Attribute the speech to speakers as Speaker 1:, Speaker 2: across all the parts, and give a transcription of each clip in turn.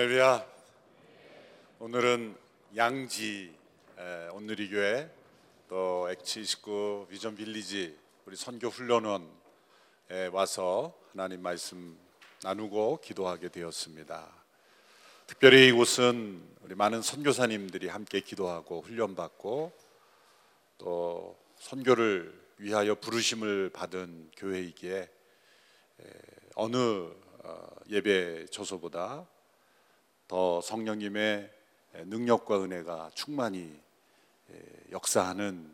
Speaker 1: 할렐루야. 오늘은 양지 온누리 교회 또 액치 19 비전 빌리지 우리 선교 훈련원에 와서 하나님 말씀 나누고 기도하게 되었습니다. 특별히 이곳은 우리 많은 선교사님들이 함께 기도하고 훈련받고 또 선교를 위하여 부르심을 받은 교회이기에 어느 어, 예배 조소보다 더 성령님의 능력과 은혜가 충만히 역사하는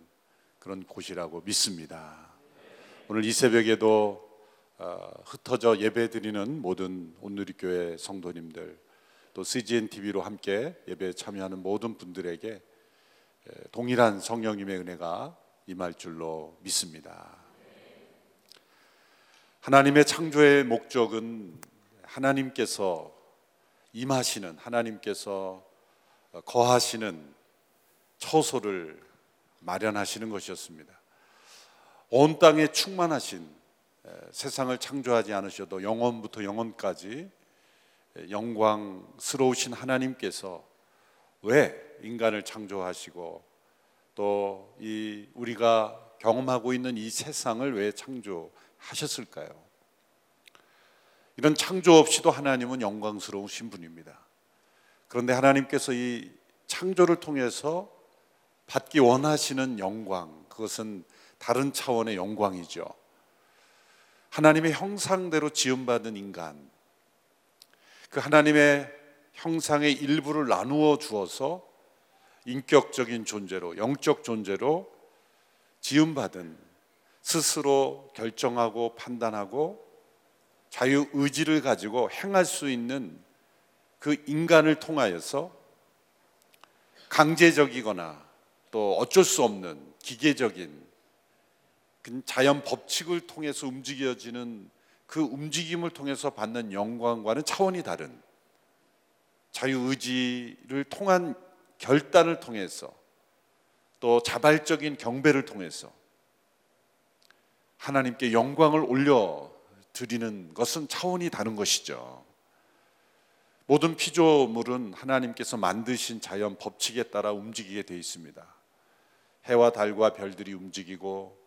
Speaker 1: 그런 곳이라고 믿습니다. 오늘 이 새벽에도 어, 흩어져 예배드리는 모든 온누리교회 성도님들 또 CGN TV로 함께 예배에 참여하는 모든 분들에게 동일한 성령님의 은혜가 임할 줄로 믿습니다. 하나님의 창조의 목적은 하나님께서 임하시는 하나님께서 거하시는 처소를 마련하시는 것이었습니다. 온 땅에 충만하신 세상을 창조하지 않으셔도 영원부터 영원까지 영광스러우신 하나님께서 왜 인간을 창조하시고 또 이 우리가 경험하고 있는 이 세상을 왜 창조하셨을까요? 이런 창조 없이도 하나님은 영광스러우신 분입니다. 그런데 하나님께서 이 창조를 통해서 받기 원하시는 영광, 그것은 다른 차원의 영광이죠. 하나님의 형상대로 지음받은 인간, 그 하나님의 형상의 일부를 나누어 주어서 인격적인 존재로, 영적 존재로 지음받은 스스로 결정하고 판단하고 자유 의지를 가지고 행할 수 있는 그 인간을 통하여서 강제적이거나 또 어쩔 수 없는 기계적인 그 자연 법칙을 통해서 움직여지는 그 움직임을 통해서 받는 영광과는 차원이 다른 자유 의지를 통한 결단을 통해서 또 자발적인 경배를 통해서 하나님께 영광을 올려 드리는 것은 차원이 다른 것이죠. 모든 피조물은 하나님께서 만드신 자연 법칙에 따라 움직이게 되어 있습니다. 해와 달과 별들이 움직이고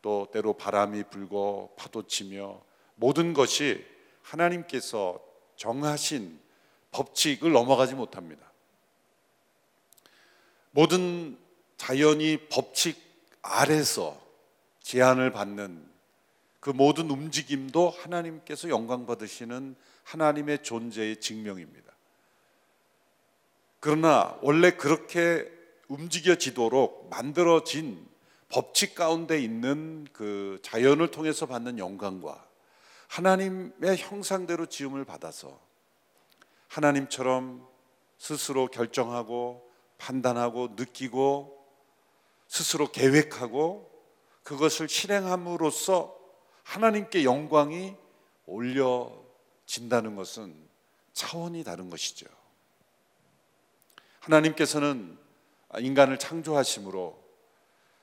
Speaker 1: 또 때로 바람이 불고 파도 치며 모든 것이 하나님께서 정하신 법칙을 넘어가지 못합니다. 모든 자연이 법칙 아래서 제한을 받는 그 모든 움직임도 하나님께서 영광 받으시는 하나님의 존재의 증명입니다. 그러나 원래 그렇게 움직여지도록 만들어진 법칙 가운데 있는 그 자연을 통해서 받는 영광과 하나님의 형상대로 지음을 받아서 하나님처럼 스스로 결정하고 판단하고 느끼고 스스로 계획하고 그것을 실행함으로써 하나님께 영광이 올려진다는 것은 차원이 다른 것이죠. 하나님께서는 인간을 창조하심으로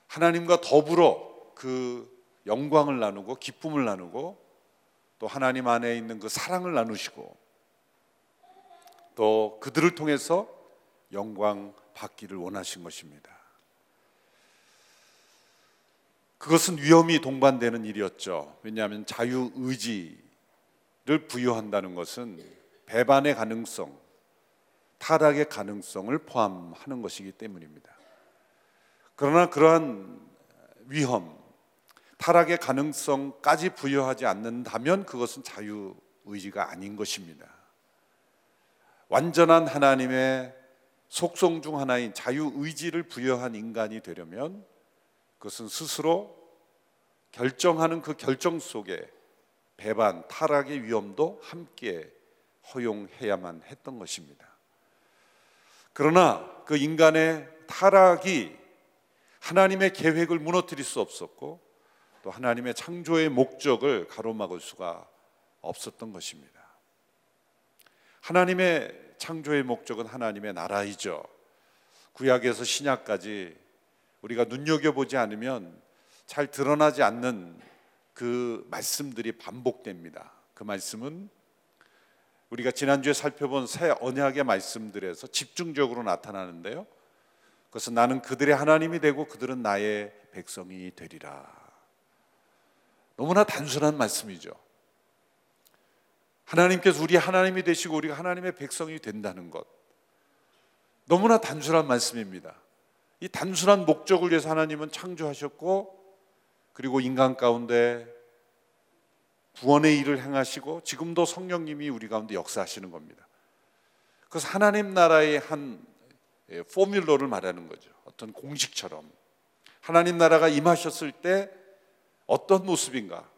Speaker 1: 하나님과 더불어 그 영광을 나누고 기쁨을 나누고 또 하나님 안에 있는 그 사랑을 나누시고 또 그들을 통해서 영광 받기를 원하신 것입니다. 그것은 위험이 동반되는 일이었죠. 왜냐하면 자유 의지를 부여한다는 것은 배반의 가능성, 타락의 가능성을 포함하는 것이기 때문입니다. 그러나 그러한 위험, 타락의 가능성까지 부여하지 않는다면 그것은 자유 의지가 아닌 것입니다. 완전한 하나님의 속성 중 하나인 자유 의지를 부여한 인간이 되려면 그것은 스스로 결정하는 그 결정 속에 배반, 타락의 위험도 함께 허용해야만 했던 것입니다. 그러나 그 인간의 타락이 하나님의 계획을 무너뜨릴 수 없었고 또 하나님의 창조의 목적을 가로막을 수가 없었던 것입니다. 하나님의 창조의 목적은 하나님의 나라이죠. 구약에서 신약까지 우리가 눈여겨보지 않으면 잘 드러나지 않는 그 말씀들이 반복됩니다. 그 말씀은 우리가 지난주에 살펴본 새 언약의 말씀들에서 집중적으로 나타나는데요. 그것은 나는 그들의 하나님이 되고 그들은 나의 백성이 되리라. 너무나 단순한 말씀이죠. 하나님께서 우리 하나님이 되시고 우리가 하나님의 백성이 된다는 것. 너무나 단순한 말씀입니다. 이 단순한 목적을 위해서 하나님은 창조하셨고 그리고 인간 가운데 구원의 일을 행하시고 지금도 성령님이 우리 가운데 역사하시는 겁니다. 그래서 하나님 나라의 한 예, 포뮬러를 말하는 거죠. 어떤 공식처럼 하나님 나라가 임하셨을 때 어떤 모습인가?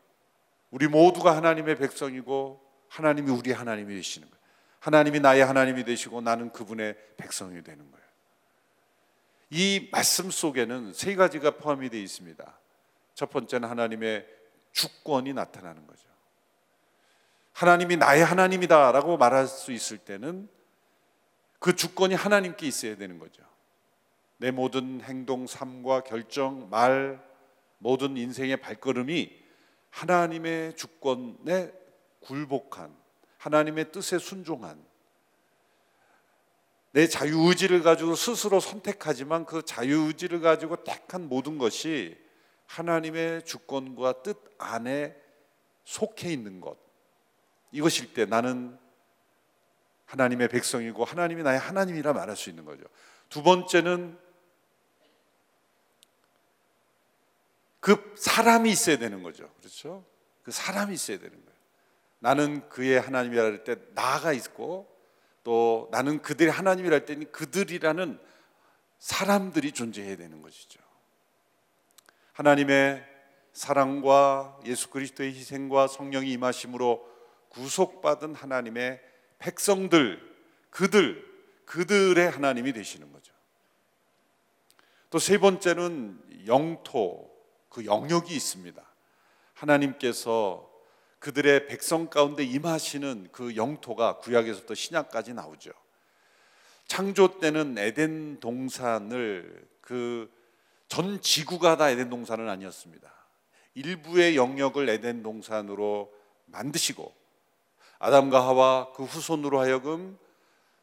Speaker 1: 우리 모두가 하나님의 백성이고 하나님이 우리 하나님이 되시는 거예요. 하나님이 나의 하나님이 되시고 나는 그분의 백성이 되는 거예요. 이 말씀 속에는 세 가지가 포함이 되어 있습니다. 첫 번째는 하나님의 주권이 나타나는 거죠. 하나님이 나의 하나님이다라고 말할 수 있을 때는 그 주권이 하나님께 있어야 되는 거죠. 내 모든 행동, 삶과 결정, 말, 모든 인생의 발걸음이 하나님의 주권에 굴복한 하나님의 뜻에 순종한 내 자유의지를 가지고 스스로 선택하지만 그 자유의지를 가지고 택한 모든 것이 하나님의 주권과 뜻 안에 속해 있는 것. 이것일 때 나는 하나님의 백성이고 하나님이 나의 하나님이라 말할 수 있는 거죠. 두 번째는 그 사람이 있어야 되는 거죠. 그렇죠? 그 사람이 있어야 되는 거예요. 나는 그의 하나님이라 할 때 나가 있고 또 나는 그들의 하나님이라 할 때는 그들이라는 사람들이 존재해야 되는 것이죠. 하나님의 사랑과 예수 그리스도의 희생과 성령이 임하심으로 구속받은 하나님의 백성들, 그들, 그들의 하나님이 되시는 거죠. 또 세 번째는 영토, 그 영역이 있습니다. 하나님께서 그들의 백성 가운데 임하시는 그 영토가 구약에서부터 신약까지 나오죠. 창조 때는 에덴 동산을 그 전 지구가 다 에덴 동산은 아니었습니다. 일부의 영역을 에덴 동산으로 만드시고 아담과 하와 그 후손으로 하여금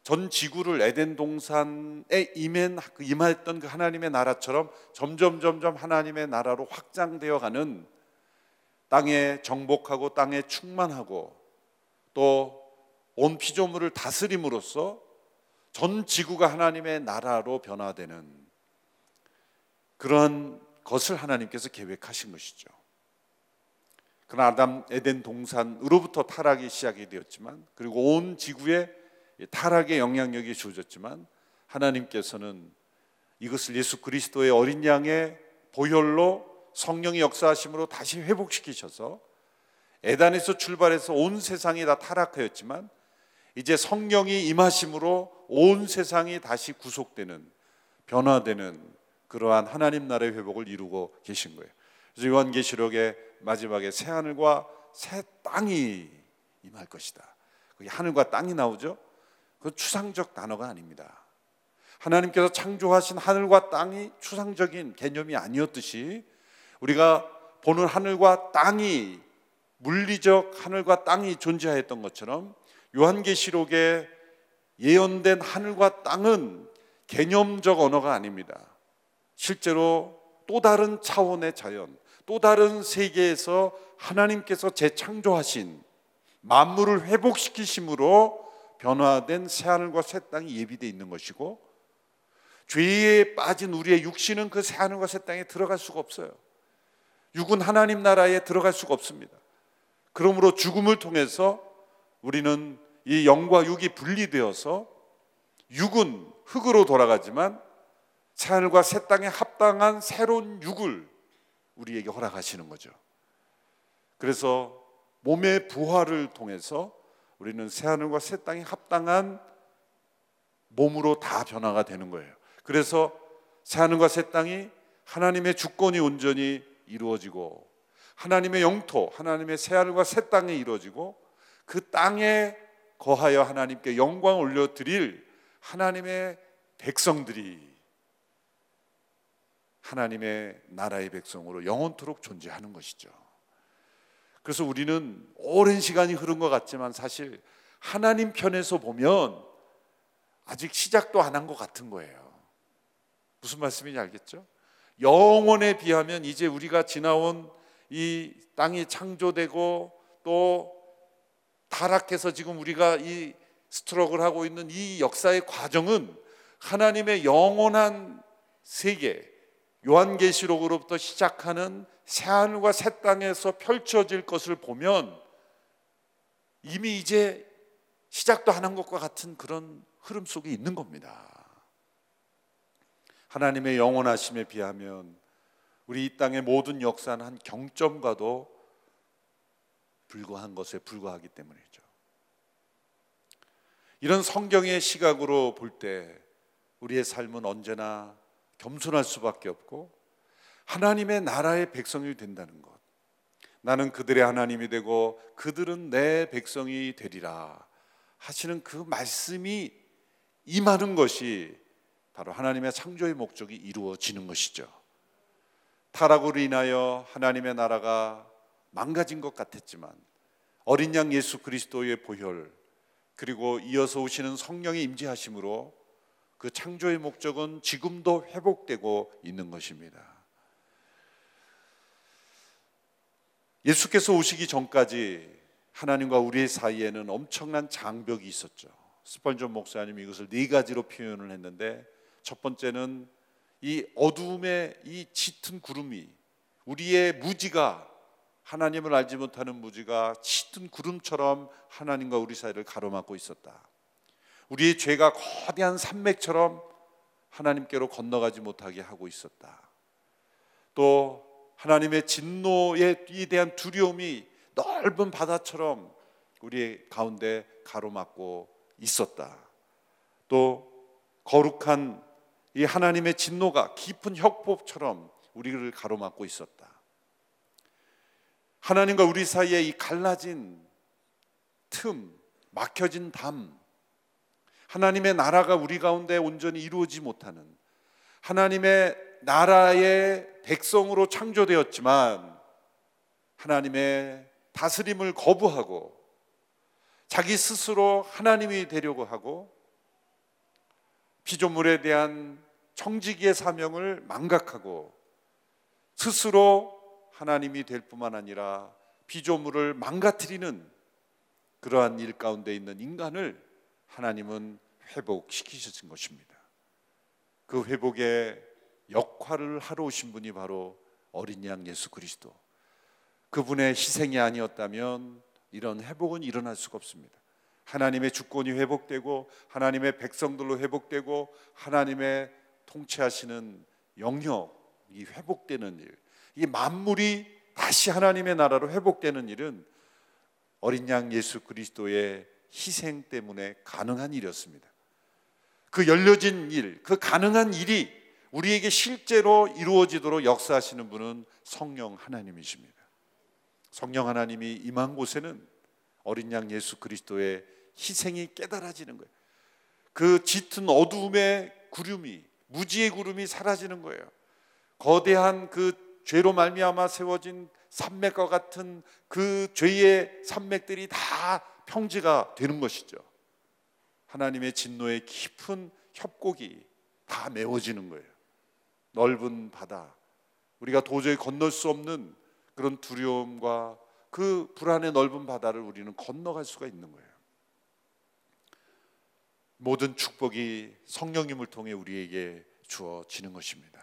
Speaker 1: 전 지구를 에덴 동산에 임한 그 임했던 그 하나님의 나라처럼 점점 점점 하나님의 나라로 확장되어 가는 땅에 정복하고 땅에 충만하고 또 온 피조물을 다스림으로써 전 지구가 하나님의 나라로 변화되는 그런 것을 하나님께서 계획하신 것이죠. 그러나 아담 에덴 동산으로부터 타락이 시작이 되었지만 그리고 온 지구에 타락의 영향력이 주어졌지만 하나님께서는 이것을 예수 그리스도의 어린 양의 보혈로 성령의 역사하심으로 다시 회복시키셔서 에단에서 출발해서 온 세상이 다 타락하였지만 이제 성령이 임하심으로 온 세상이 다시 구속되는 변화되는 그러한 하나님 나라의 회복을 이루고 계신 거예요. 그래서 요한계시록의 마지막에 새 하늘과 새 땅이 임할 것이다. 그게 하늘과 땅이 나오죠. 그 추상적 단어가 아닙니다. 하나님께서 창조하신 하늘과 땅이 추상적인 개념이 아니었듯이 우리가 보는 하늘과 땅이 물리적 하늘과 땅이 존재하였던 것처럼 요한계시록에 예언된 하늘과 땅은 개념적 언어가 아닙니다. 실제로 또 다른 차원의 자연, 또 다른 세계에서 하나님께서 재창조하신 만물을 회복시키심으로 변화된 새 하늘과 새 땅이 예비되어 있는 것이고 죄에 빠진 우리의 육신은 그 새 하늘과 새 땅에 들어갈 수가 없어요. 육은 하나님 나라에 들어갈 수가 없습니다. 그러므로 죽음을 통해서 우리는 이 영과 육이 분리되어서 육은 흙으로 돌아가지만 새 하늘과 새 땅에 합당한 새로운 육을 우리에게 허락하시는 거죠. 그래서 몸의 부활을 통해서 우리는 새 하늘과 새 땅이 합당한 몸으로 다 변화가 되는 거예요. 그래서 새 하늘과 새 땅이 하나님의 주권이 온전히 이루어지고 하나님의 영토, 하나님의 새 하늘과 새 땅에 이루어지고 그 땅에 거하여 하나님께 영광 올려 드릴 하나님의 백성들이 하나님의 나라의 백성으로 영원토록 존재하는 것이죠. 그래서 우리는 오랜 시간이 흐른 것 같지만 사실 하나님 편에서 보면 아직 시작도 안 한 것 같은 거예요. 무슨 말씀인지 알겠죠? 영원에 비하면 이제 우리가 지나온 이 땅이 창조되고 또 타락해서 지금 우리가 이 스트럭을 하고 있는 이 역사의 과정은 하나님의 영원한 세계 요한계시록으로부터 시작하는 새하늘과 새 땅에서 펼쳐질 것을 보면 이미 이제 시작도 안 한 것과 같은 그런 흐름 속에 있는 겁니다. 하나님의 영원하심에 비하면 우리 이 땅의 모든 역사는 한 경점과도 불과한 것에 불과하기 때문이죠. 이런 성경의 시각으로 볼 때 우리의 삶은 언제나 겸손할 수밖에 없고 하나님의 나라의 백성이 된다는 것. 나는 그들의 하나님이 되고 그들은 내 백성이 되리라 하시는 그 말씀이 임하는 것이 바로 하나님의 창조의 목적이 이루어지는 것이죠. 타락으로 인하여 하나님의 나라가 망가진 것 같았지만 어린 양 예수 그리스도의 보혈 그리고 이어서 오시는 성령의 임재하심으로 그 창조의 목적은 지금도 회복되고 있는 것입니다. 예수께서 오시기 전까지 하나님과 우리 사이에는 엄청난 장벽이 있었죠. 스펀전 목사님이 이것을 네 가지로 표현을 했는데 첫 번째는 이 어두움의 이 짙은 구름이 우리의 무지가 하나님을 알지 못하는 무지가 짙은 구름처럼 하나님과 우리 사이를 가로막고 있었다. 우리의 죄가 거대한 산맥처럼 하나님께로 건너가지 못하게 하고 있었다. 또 하나님의 진노에 대한 두려움이 넓은 바다처럼 우리 가운데 가로막고 있었다. 또 거룩한 이 하나님의 진노가 깊은 혁법처럼 우리를 가로막고 있었다. 하나님과 우리 사이에 이 갈라진 틈, 막혀진 담, 하나님의 나라가 우리 가운데 온전히 이루어지 못하는 하나님의 나라의 백성으로 창조되었지만 하나님의 다스림을 거부하고 자기 스스로 하나님이 되려고 하고 피조물에 대한 청지기의 사명을 망각하고 스스로 하나님이 될 뿐만 아니라 피조물을 망가뜨리는 그러한 일 가운데 있는 인간을 하나님은 회복시키신 것입니다. 그 회복의 역할을 하러 오신 분이 바로 어린 양 예수 그리스도. 그분의 희생이 아니었다면 이런 회복은 일어날 수가 없습니다. 하나님의 주권이 회복되고 하나님의 백성들로 회복되고 하나님의 통치하시는 영역이 회복되는 일, 이 만물이 다시 하나님의 나라로 회복되는 일은 어린 양 예수 그리스도의 희생 때문에 가능한 일이었습니다. 그 열려진 일, 그 가능한 일이 우리에게 실제로 이루어지도록 역사하시는 분은 성령 하나님이십니다. 성령 하나님이 임한 곳에는 어린 양 예수 그리스도의 희생이 깨달아지는 거예요. 그 짙은 어두움의 구름이 무지의 구름이 사라지는 거예요. 거대한 그 죄로 말미암아 세워진 산맥과 같은 그 죄의 산맥들이 다 평지가 되는 것이죠. 하나님의 진노의 깊은 협곡이 다 메워지는 거예요. 넓은 바다, 우리가 도저히 건널 수 없는 그런 두려움과 그 불안의 넓은 바다를 우리는 건너갈 수가 있는 거예요. 모든 축복이 성령님을 통해 우리에게 주어지는 것입니다.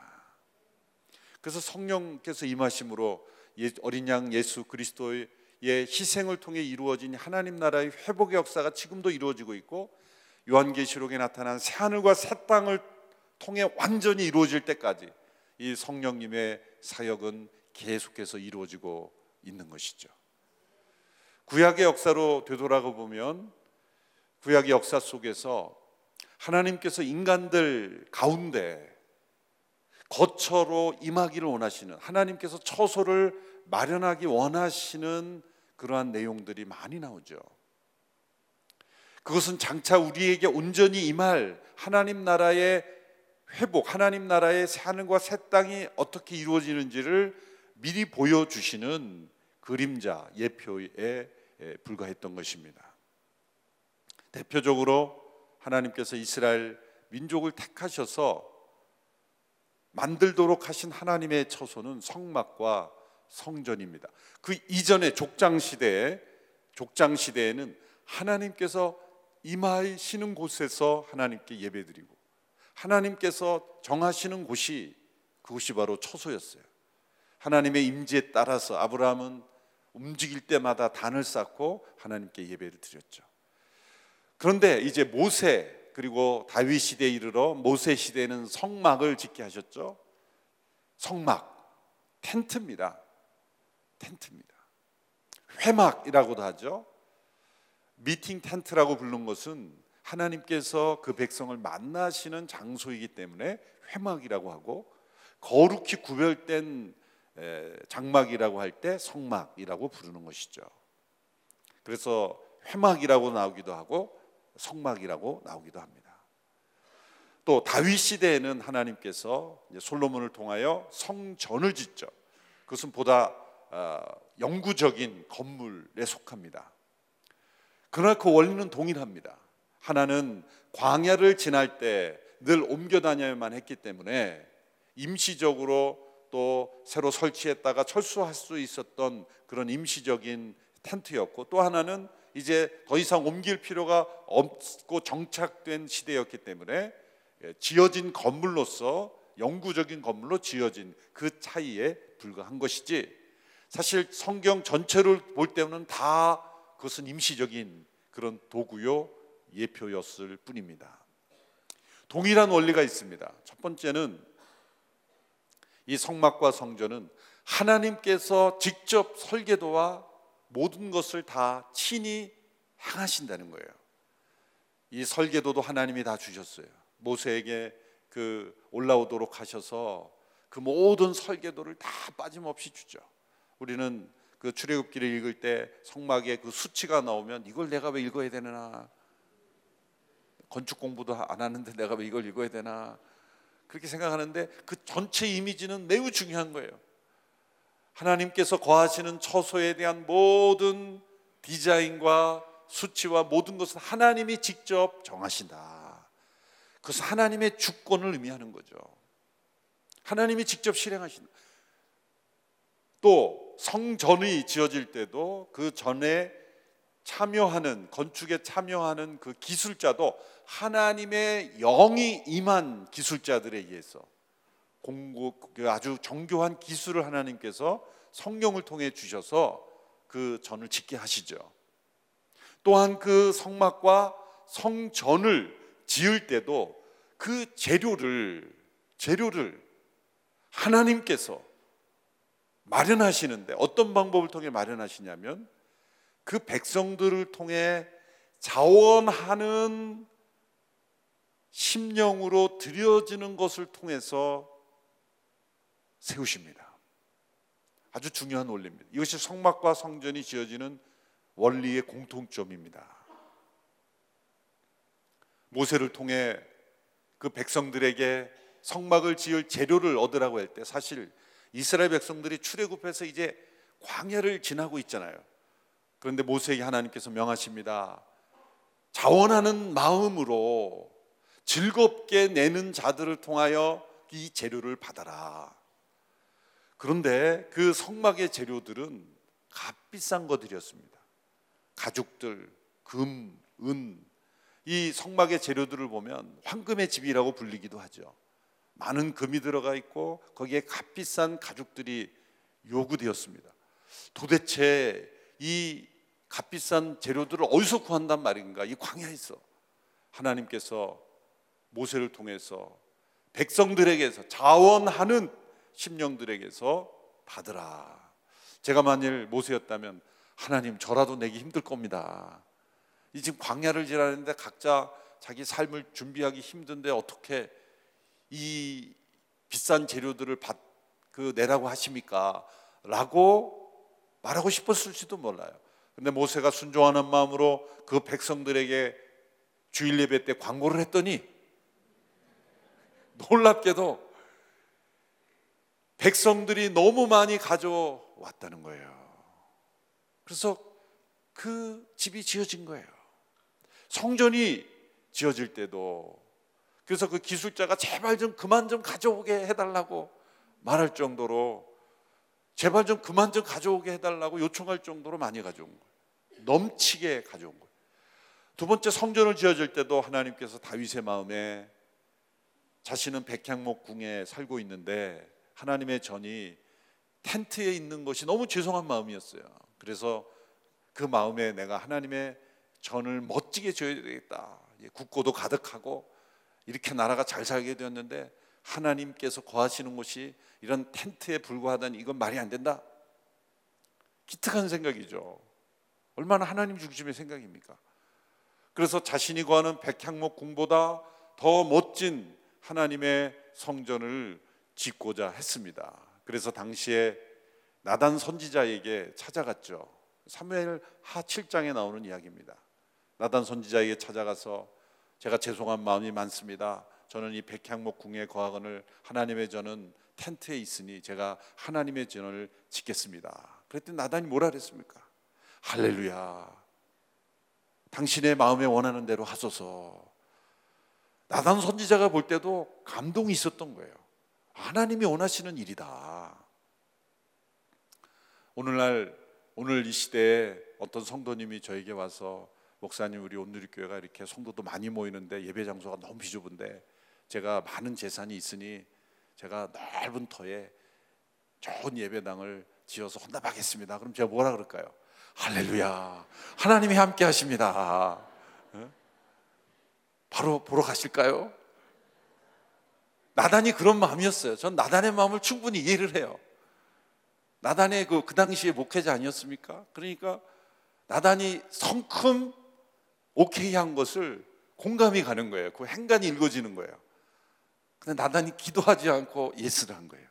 Speaker 1: 그래서 성령께서 임하심으로 어린 양 예수 그리스도의 희생을 통해 이루어진 하나님 나라의 회복의 역사가 지금도 이루어지고 있고 요한계시록에 나타난 새 하늘과 새 땅을 통해 완전히 이루어질 때까지 이 성령님의 사역은 계속해서 이루어지고 있는 것이죠. 구약의 역사로 되돌아가 보면 구약의 역사 속에서 하나님께서 인간들 가운데 거처로 임하기를 원하시는 하나님께서 처소를 마련하기 원하시는 그러한 내용들이 많이 나오죠. 그것은 장차 우리에게 온전히 임할 하나님 나라의 회복, 하나님 나라의 하늘과 새 땅이 어떻게 이루어지는지를 미리 보여주시는 그림자, 예표에 불과했던 것입니다. 대표적으로 하나님께서 이스라엘 민족을 택하셔서 만들도록 하신 하나님의 처소는 성막과 성전입니다. 그 이전에 족장 시대에 족장 시대에는 하나님께서 임하시는 곳에서 하나님께 예배드리고 하나님께서 정하시는 곳이 그곳이 바로 처소였어요. 하나님의 임재에 따라서 아브라함은 움직일 때마다 단을 쌓고 하나님께 예배를 드렸죠. 그런데 이제 모세 그리고 다윗 시대에 이르러 모세 시대에는 성막을 짓게 하셨죠. 성막 텐트입니다. 텐트입니다. 회막이라고도 하죠. 미팅 텐트라고 부른 것은 하나님께서 그 백성을 만나시는 장소이기 때문에 회막이라고 하고 거룩히 구별된 장막이라고 할 때 성막이라고 부르는 것이죠. 그래서 회막이라고 나오기도 하고 성막이라고 나오기도 합니다. 또 다윗 시대에는 하나님께서 솔로몬을 통하여 성전을 짓죠. 그것은 보다 어, 영구적인 건물에 속합니다. 그러나 그 원리는 동일합니다. 하나는 광야를 지날 때 늘 옮겨 다녀야만 했기 때문에 임시적으로 또 새로 설치했다가 철수할 수 있었던 그런 임시적인 텐트였고 또 하나는 이제 더 이상 옮길 필요가 없고 정착된 시대였기 때문에 예, 지어진 건물로서 영구적인 건물로 지어진 그 차이에 불과한 것이지 사실 성경 전체를 볼 때는 다 그것은 임시적인 그런 도구요 예표였을 뿐입니다. 동일한 원리가 있습니다. 첫 번째는 이 성막과 성전은 하나님께서 직접 설계도와 모든 것을 다 친히 행하신다는 거예요. 이 설계도도 하나님이 다 주셨어요. 모세에게 그 올라오도록 하셔서 그 모든 설계도를 다 빠짐없이 주죠. 우리는 그 출애굽기를 읽을 때 성막에 그 수치가 나오면 이걸 내가 왜 읽어야 되나? 건축 공부도 안 하는데 내가 왜 이걸 읽어야 되나? 그렇게 생각하는데 그 전체 이미지는 매우 중요한 거예요. 하나님께서 거하시는 처소에 대한 모든 디자인과 수치와 모든 것은 하나님이 직접 정하신다. 그것은 하나님의 주권을 의미하는 거죠. 하나님이 직접 실행하신다. 또 성전이 지어질 때도 그 전에 참여하는 건축에 참여하는 그 기술자도 하나님의 영이 임한 기술자들에 의해서 공부 그 아주 정교한 기술을 하나님께서 성령을 통해 주셔서 그 전을 짓게 하시죠. 또한 그 성막과 성전을 지을 때도 그 재료를 재료를 하나님께서 마련하시는데 어떤 방법을 통해 마련하시냐면 그 백성들을 통해 자원하는 심령으로 드려지는 것을 통해서 세우십니다. 아주 중요한 원리입니다. 이것이 성막과 성전이 지어지는 원리의 공통점입니다. 모세를 통해 그 백성들에게 성막을 지을 재료를 얻으라고 할 때 사실 이스라엘 백성들이 출애굽해서 이제 광야를 지나고 있잖아요. 그런데 모세에게 하나님께서 명하십니다. 자원하는 마음으로 즐겁게 내는 자들을 통하여 이 재료를 받아라. 그런데 그 성막의 재료들은 값비싼 것들이었습니다. 가죽들, 금, 은, 이 성막의 재료들을 보면 황금의 집이라고 불리기도 하죠. 많은 금이 들어가 있고 거기에 값비싼 가죽들이 요구되었습니다. 도대체 이 값비싼 재료들을 어디서 구한단 말인가? 이 광야에서 하나님께서 모세를 통해서 백성들에게서 자원하는 심령들에게서 받으라. 제가 만일 모세였다면 하나님 저라도 내기 힘들 겁니다. 이 지금 광야를 지나는데 각자 자기 삶을 준비하기 힘든데 어떻게 이 비싼 재료들을 받, 그 내라고 하십니까? 라고 말하고 싶었을지도 몰라요. 근데 모세가 순종하는 마음으로 그 백성들에게 주일 예배 때 광고를 했더니 놀랍게도 백성들이 너무 많이 가져왔다는 거예요. 그래서 그 집이 지어진 거예요. 성전이 지어질 때도 그래서 그 기술자가 제발 좀 그만 좀 가져오게 해달라고 말할 정도로 제발 좀 그만 좀 가져오게 해달라고 요청할 정도로 많이 가져온 거예요. 넘치게 가져온 거예요. 두 번째 성전을 지어질 때도 하나님께서 다윗의 마음에 자신은 백향목 궁에 살고 있는데 하나님의 전이 텐트에 있는 것이 너무 죄송한 마음이었어요. 그래서 그 마음에 내가 하나님의 전을 멋지게 지어야 되겠다. 국고도 가득하고 이렇게 나라가 잘 살게 되었는데 하나님께서 거하시는 곳이 이런 텐트에 불과하다니 이건 말이 안 된다. 기특한 생각이죠. 얼마나 하나님 중심의 생각입니까? 그래서 자신이 거하는 백향목 궁보다 더 멋진 하나님의 성전을 짓고자 했습니다. 그래서 당시에 나단 선지자에게 찾아갔죠. 사무엘 하 7장에 나오는 이야기입니다. 나단 선지자에게 찾아가서 제가 죄송한 마음이 많습니다. 저는 이 백향목 궁에 거하거늘 하나님의 전은 텐트에 있으니 제가 하나님의 전을 짓겠습니다. 그랬더니 나단이 뭐라 그랬습니까? 할렐루야. 당신의 마음에 원하는 대로 하소서. 나단 선지자가 볼 때도 감동이 있었던 거예요. 하나님이 원하시는 일이다. 오늘날 오늘 이 시대에 어떤 성도님이 저에게 와서 목사님 우리 온누리교회가 이렇게 성도도 많이 모이는데 예배 장소가 너무 비좁은데 제가 많은 재산이 있으니 제가 넓은 터에 좋은 예배당을 지어서 혼납하겠습니다. 그럼 제가 뭐라 그럴까요? 할렐루야. 하나님이 함께 하십니다. 바로 보러 가실까요? 나단이 그런 마음이었어요. 전 나단의 마음을 충분히 이해를 해요. 나단의 그, 그 당시에 목회자 아니었습니까? 그러니까 나단이 성큼 오케이 한 것을 공감이 가는 거예요. 그 행간이 읽어지는 거예요. 근데 나단이 기도하지 않고 예스를 한 거예요.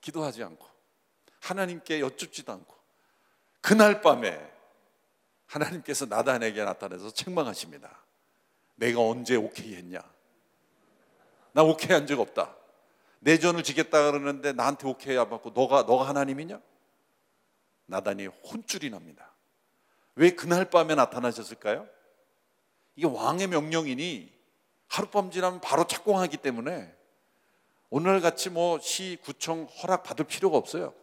Speaker 1: 기도하지 않고 하나님께 여쭙지도 않고 그날 밤에 하나님께서 나단에게 나타나서 책망하십니다. 내가 언제 오케이 했냐? 나 오케이 한 적 없다. 내 전을 지겠다 그러는데 나한테 오케이 안 받고 너가 너가 하나님이냐? 나단이 혼쭐이 납니다. 왜 그날 밤에 나타나셨을까요? 이게 왕의 명령이니 하룻밤 지나면 바로 착공하기 때문에 오늘 같이 뭐 시, 구청 허락 받을 필요가 없어요.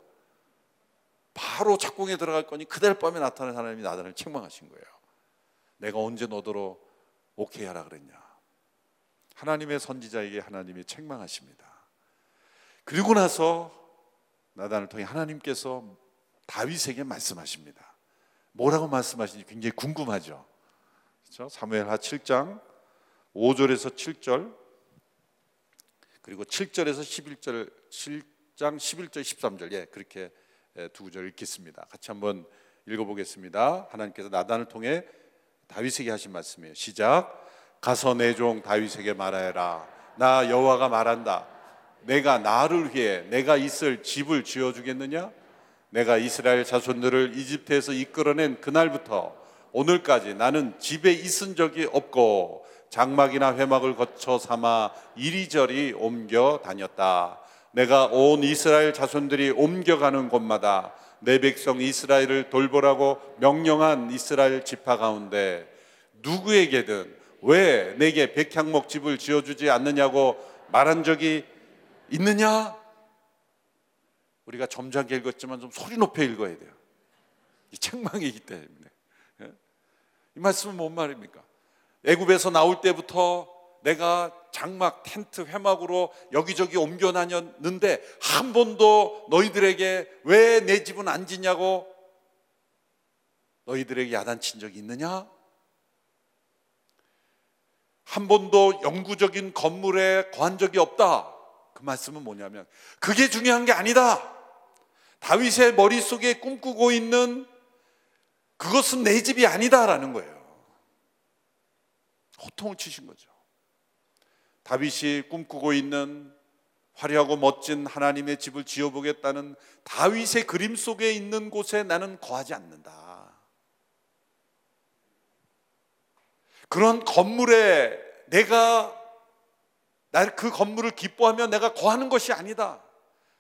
Speaker 1: 바로 착공에 들어갈 거니 그날 밤에 나타난 하나님이 나단을 책망하신 거예요. 내가 언제 너더러 오케이 하라 그랬냐. 하나님의 선지자에게 하나님이 책망하십니다. 그리고 나서 나단을 통해 하나님께서 다윗에게 말씀하십니다. 뭐라고 말씀하시는지 굉장히 궁금하죠. 그렇죠? 사무엘하 7장 5절에서 7절 그리고 7절에서 11절 7장 11절 13절 예 그렇게 두 구절 읽겠습니다. 같이 한번 읽어보겠습니다. 하나님께서 나단을 통해 다윗에게 하신 말씀이에요. 시작. 가서 내 종 다윗에게 말하여라. 나 여호와가 말한다. 내가 나를 위해 내가 있을 집을 지어 주겠느냐? 내가 이스라엘 자손들을 이집트에서 이끌어낸 그날부터 오늘까지 나는 집에 있은 적이 없고 장막이나 회막을 거쳐 삼아 이리저리 옮겨 다녔다. 내가 온 이스라엘 자손들이 옮겨가는 곳마다 내 백성 이스라엘을 돌보라고 명령한 이스라엘 지파 가운데 누구에게든 왜 내게 백향목 집을 지어주지 않느냐고 말한 적이 있느냐? 우리가 점잖게 읽었지만 좀 소리 높여 읽어야 돼요. 이 책망이기 때문에. 이 말씀은 뭔 말입니까? 애굽에서 나올 때부터 내가 장막, 텐트, 회막으로 여기저기 옮겨 다녔는데 한 번도 너희들에게 왜 내 집은 안 짓냐고 너희들에게 야단친 적이 있느냐? 한 번도 영구적인 건물에 거한 적이 없다. 그 말씀은 뭐냐면 그게 중요한 게 아니다. 다윗의 머릿속에 꿈꾸고 있는 그것은 내 집이 아니다라는 거예요. 호통을 치신 거죠. 다윗이 꿈꾸고 있는 화려하고 멋진 하나님의 집을 지어보겠다는 다윗의 그림 속에 있는 곳에 나는 거하지 않는다. 그런 건물에 내가 그 건물을 기뻐하며 내가 거하는 것이 아니다.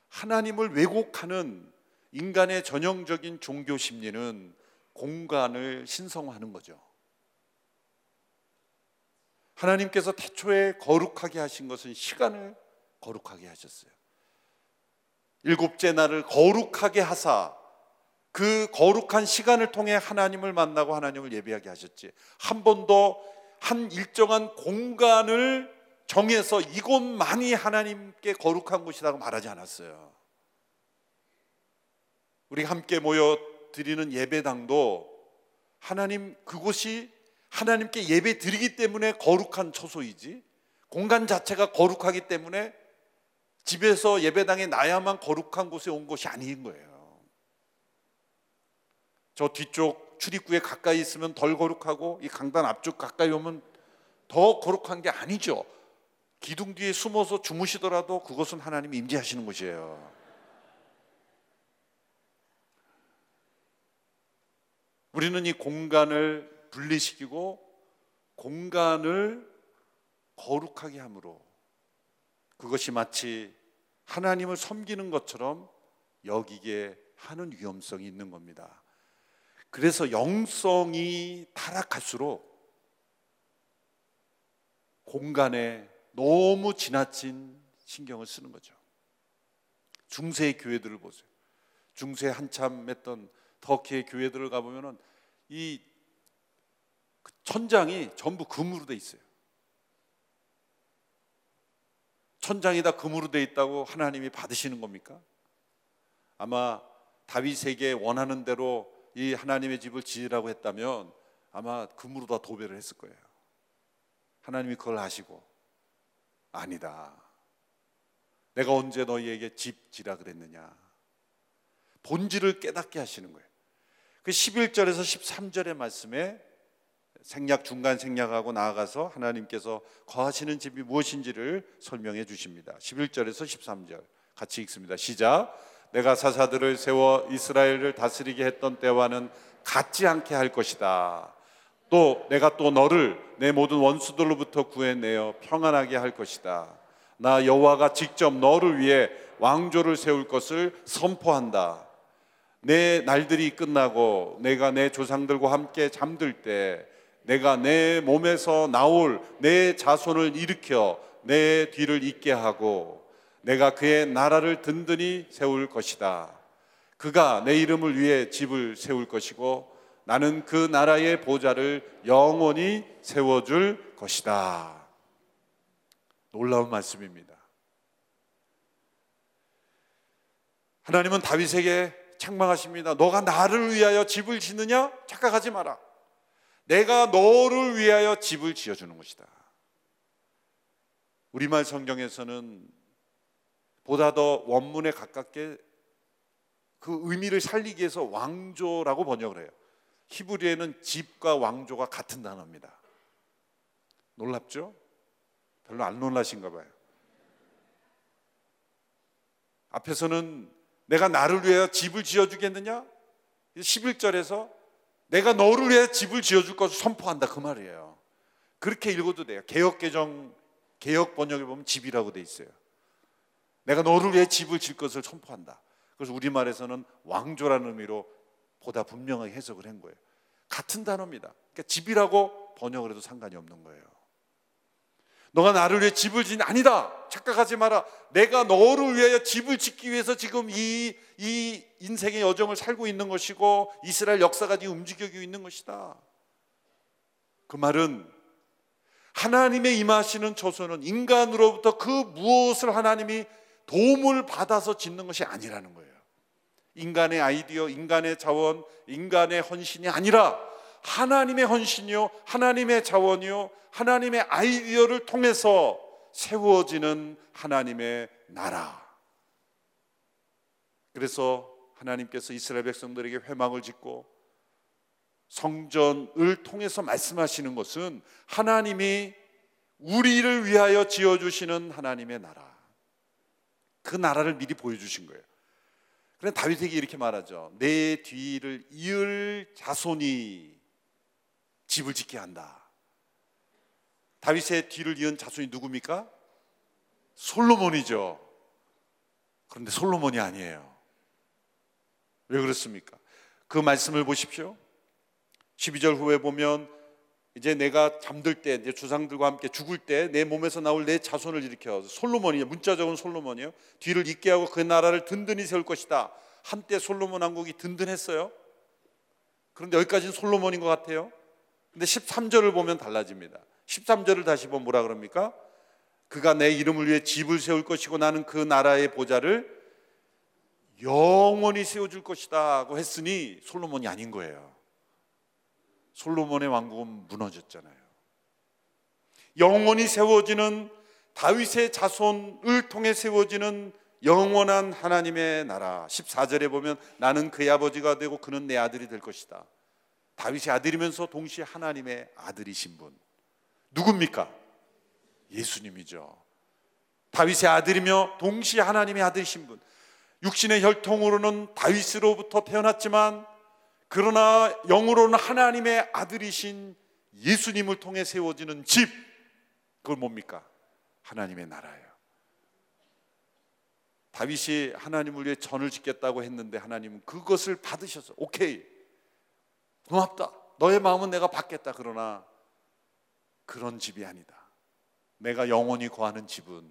Speaker 1: 하나님을 왜곡하는 인간의 전형적인 종교 심리는 공간을 신성화하는 거죠. 하나님께서 태초에 거룩하게 하신 것은 시간을 거룩하게 하셨어요. 일곱째 날을 거룩하게 하사 그 거룩한 시간을 통해 하나님을 만나고 하나님을 예배하게 하셨지. 한 번도 한 일정한 공간을 정해서 이곳만이 하나님께 거룩한 곳이라고 말하지 않았어요. 우리 함께 모여 드리는 예배당도 하나님 그곳이 하나님께 예배 드리기 때문에 거룩한 처소이지 공간 자체가 거룩하기 때문에 집에서 예배당에 나야만 거룩한 곳에 온 것이 아닌 거예요. 저 뒤쪽 출입구에 가까이 있으면 덜 거룩하고 이 강단 앞쪽 가까이 오면 더 거룩한 게 아니죠. 기둥 뒤에 숨어서 주무시더라도 그것은 하나님이 임재하시는 곳이에요. 우리는 이 공간을 분리시키고 공간을 거룩하게 함으로 그것이 마치 하나님을 섬기는 것처럼 여기게 하는 위험성이 있는 겁니다. 그래서 영성이 타락할수록 공간에 너무 지나친 신경을 쓰는 거죠. 중세의 교회들을 보세요. 중세 한참 했던 터키의 교회들을 가보면은 이 천장이 전부 금으로 돼 있어요. 천장이 다 금으로 돼 있다고 하나님이 받으시는 겁니까? 아마 다윗에게 원하는 대로 이 하나님의 집을 지으라고 했다면 아마 금으로 다 도배를 했을 거예요. 하나님이 그걸 아시고 아니다. 내가 언제 너희에게 집 지라 그랬느냐. 본질을 깨닫게 하시는 거예요. 그 11절에서 13절의 말씀에 생략 중간 생략하고 나아가서 하나님께서 거하시는 집이 무엇인지를 설명해 주십니다. 11절에서 13절 같이 읽습니다. 시작. 내가 사사들을 세워 이스라엘을 다스리게 했던 때와는 같지 않게 할 것이다. 또 내가 또 너를 내 모든 원수들로부터 구해내어 평안하게 할 것이다. 나 여호와가 직접 너를 위해 왕조를 세울 것을 선포한다. 내 날들이 끝나고 내가 내 조상들과 함께 잠들 때 내가 내 몸에서 나올 내 자손을 일으켜 내 뒤를 잇게 하고 내가 그의 나라를 든든히 세울 것이다. 그가 내 이름을 위해 집을 세울 것이고 나는 그 나라의 보좌를 영원히 세워줄 것이다. 놀라운 말씀입니다. 하나님은 다윗에게 책망하십니다. 너가 나를 위하여 집을 짓느냐? 착각하지 마라. 내가 너를 위하여 집을 지어주는 것이다. 우리말 성경에서는 보다 더 원문에 가깝게 그 의미를 살리기 위해서 왕조라고 번역을 해요. 히브리에는 집과 왕조가 같은 단어입니다. 놀랍죠? 별로 안 놀라신가 봐요. 앞에서는 내가 나를 위하여 집을 지어주겠느냐? 11절에서 내가 너를 위해 집을 지어줄 것을 선포한다 그 말이에요. 그렇게 읽어도 돼요. 개혁 개정 개혁 번역에 보면 집이라고 돼 있어요. 내가 너를 위해 집을 질 것을 선포한다. 그래서 우리 말에서는 왕조라는 의미로 보다 분명하게 해석을 한 거예요. 같은 단어입니다. 그러니까 집이라고 번역을 해도 상관이 없는 거예요. 너가 나를 위해 집을 짓 아니다. 착각하지 마라. 내가 너를 위하여 집을 짓기 위해서 지금 이, 이 인생의 여정을 살고 있는 것이고 이스라엘 역사가 네 움직이고 있는 것이다. 그 말은 하나님의 임하시는 처소는 인간으로부터 그 무엇을 하나님이 도움을 받아서 짓는 것이 아니라는 거예요. 인간의 아이디어, 인간의 자원, 인간의 헌신이 아니라 하나님의 헌신이요, 하나님의 자원이요, 하나님의 아이디어를 통해서 세워지는 하나님의 나라. 그래서 하나님께서 이스라엘 백성들에게 회막을 짓고 성전을 통해서 말씀하시는 것은 하나님이 우리를 위하여 지어주시는 하나님의 나라. 그 나라를 미리 보여주신 거예요. 그래 다윗에게 이렇게 말하죠. 내 뒤를 이을 자손이 집을 짓게 한다. 다윗의 뒤를 이은 자손이 누굽니까? 솔로몬이죠. 그런데 솔로몬이 아니에요. 왜 그렇습니까? 그 말씀을 보십시오. 12절 후에 보면 이제 내가 잠들 때, 내 조상들과 함께 죽을 때 내 몸에서 나올 내 자손을 일으켜 솔로몬이 문자적은 솔로몬이요. 뒤를 잇게 하고 그 나라를 든든히 세울 것이다. 한때 솔로몬 왕국이 든든했어요. 그런데 여기까지는 솔로몬인 것 같아요. 근데 13절을 보면 달라집니다. 13절을 다시 보면 뭐라 그럽니까? 그가 내 이름을 위해 집을 세울 것이고 나는 그 나라의 보좌를 영원히 세워줄 것이다 고 했으니 솔로몬이 아닌 거예요. 솔로몬의 왕국은 무너졌잖아요. 영원히 세워지는 다윗의 자손을 통해 세워지는 영원한 하나님의 나라. 14절에 보면 나는 그의 아버지가 되고 그는 내 아들이 될 것이다. 다윗의 아들이면서 동시에 하나님의 아들이신 분. 누굽니까? 예수님이죠. 다윗의 아들이며 동시에 하나님의 아들이신 분. 육신의 혈통으로는 다윗으로부터 태어났지만 그러나 영으로는 하나님의 아들이신 예수님을 통해 세워지는 집 그걸 뭡니까? 하나님의 나라예요. 다윗이 하나님을 위해 전을 짓겠다고 했는데 하나님은 그것을 받으셔서 오케이 고맙다 너의 마음은 내가 받겠다 그러나 그런 집이 아니다 내가 영원히 거하는 집은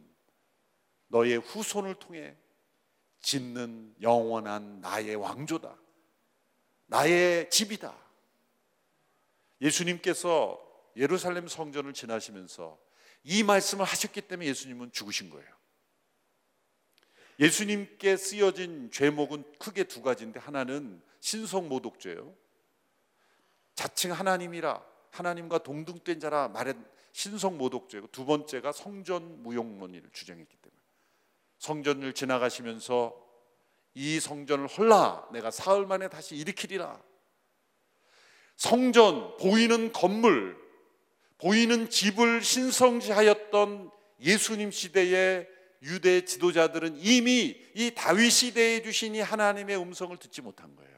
Speaker 1: 너의 후손을 통해 짓는 영원한 나의 왕조다 나의 집이다. 예수님께서 예루살렘 성전을 지나시면서 이 말씀을 하셨기 때문에 예수님은 죽으신 거예요. 예수님께 쓰여진 죄목은 크게 두 가지인데 하나는 신성 모독죄예요. 자칭 하나님이라 하나님과 동등된 자라 말한 신성 모독죄고 두 번째가 성전 무용론을 주장했기 때문에 성전을 지나가시면서 이 성전을 헐라 내가 사흘 만에 다시 일으키리라. 성전 보이는 건물 보이는 집을 신성시하였던 예수님 시대의 유대 지도자들은 이미 이 다윗 시대에 주신 이 하나님의 음성을 듣지 못한 거예요.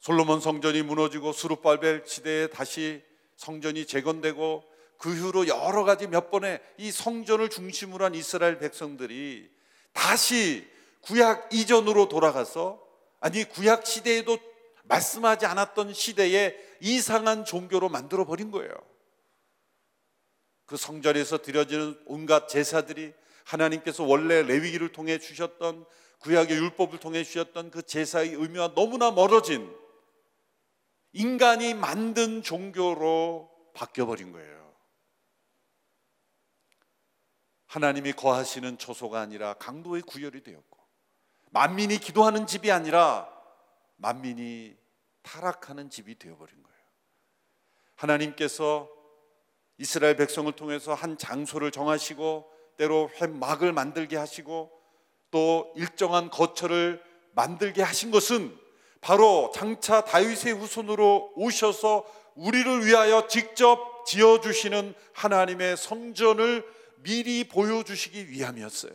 Speaker 1: 솔로몬 성전이 무너지고 수르발벨 시대에 다시 성전이 재건되고 그 후로 여러 가지 몇 번의 이 성전을 중심으로 한 이스라엘 백성들이 다시 구약 이전으로 돌아가서 아니 구약 시대에도 말씀하지 않았던 시대에 이상한 종교로 만들어 버린 거예요. 그 성전에서 드려지는 온갖 제사들이 하나님께서 원래 레위기를 통해 주셨던 구약의 율법을 통해 주셨던 그 제사의 의미와 너무나 멀어진 인간이 만든 종교로 바뀌어 버린 거예요. 하나님이 거하시는 처소가 아니라 강도의 구열이 되었고 만민이 기도하는 집이 아니라 만민이 타락하는 집이 되어버린 거예요. 하나님께서 이스라엘 백성을 통해서 한 장소를 정하시고 때로 회막을 만들게 하시고 또 일정한 거처를 만들게 하신 것은 바로 장차 다윗의 후손으로 오셔서 우리를 위하여 직접 지어 주시는 하나님의 성전을 미리 보여 주시기 위함이었어요.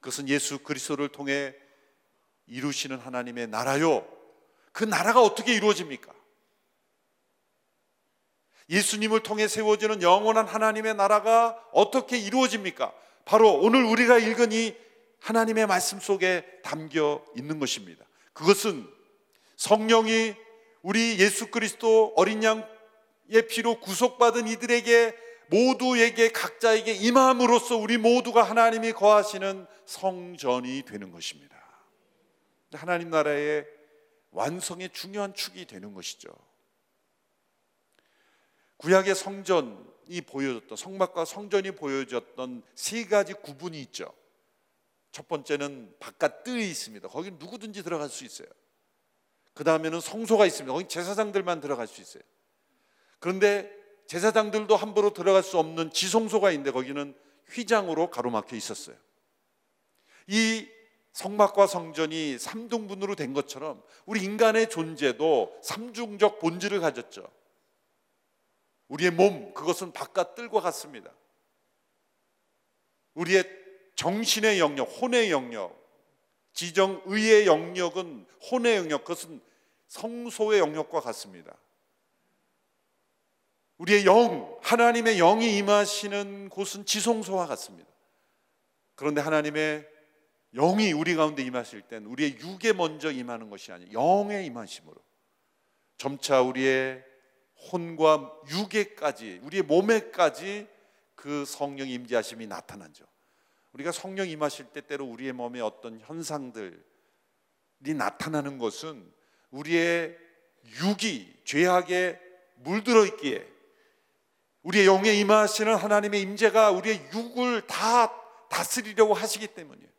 Speaker 1: 그것은 예수 그리스도를 통해 이루시는 하나님의 나라요. 그 나라가 어떻게 이루어집니까? 예수님을 통해 세워지는 영원한 하나님의 나라가 어떻게 이루어집니까? 바로 오늘 우리가 읽은 이 하나님의 말씀 속에 담겨 있는 것입니다. 그것은 성령이 우리 예수 그리스도 어린 양의 피로 구속받은 이들에게 모두에게 각자에게 임함으로써 우리 모두가 하나님이 거하시는 성전이 되는 것입니다. 하나님 나라의 완성의 중요한 축이 되는 것이죠. 구약의 성전이 보여졌던 성막과 성전이 보여졌던 세 가지 구분이 있죠. 첫 번째는 바깥 뜰이 있습니다. 거기 누구든지 들어갈 수 있어요. 그 다음에는 성소가 있습니다. 거기 제사장들만 들어갈 수 있어요. 그런데 제사장들도 함부로 들어갈 수 없는 지성소가 있는데 거기는 휘장으로 가로막혀 있었어요. 이 성막과 성전이 삼등분으로 된 것처럼 우리 인간의 존재도 삼중적 본질을 가졌죠. 우리의 몸, 그것은 바깥 뜰과 같습니다. 우리의 정신의 영역, 혼의 영역, 지정의의 영역은 혼의 영역, 그것은 성소의 영역과 같습니다. 우리의 영, 하나님의 영이 임하시는 곳은 지성소와 같습니다. 그런데 하나님의 영이 우리 가운데 임하실 땐 우리의 육에 먼저 임하는 것이 아니라 영의 임하심으로 점차 우리의 혼과 육에까지 우리의 몸에까지 그 성령 임재하심이 나타나죠. 우리가 성령 임하실 때 때로 우리의 몸에 어떤 현상들이 나타나는 것은 우리의 육이 죄악에 물들어 있기에 우리의 영에 임하시는 하나님의 임재가 우리의 육을 다 다스리려고 하시기 때문이에요.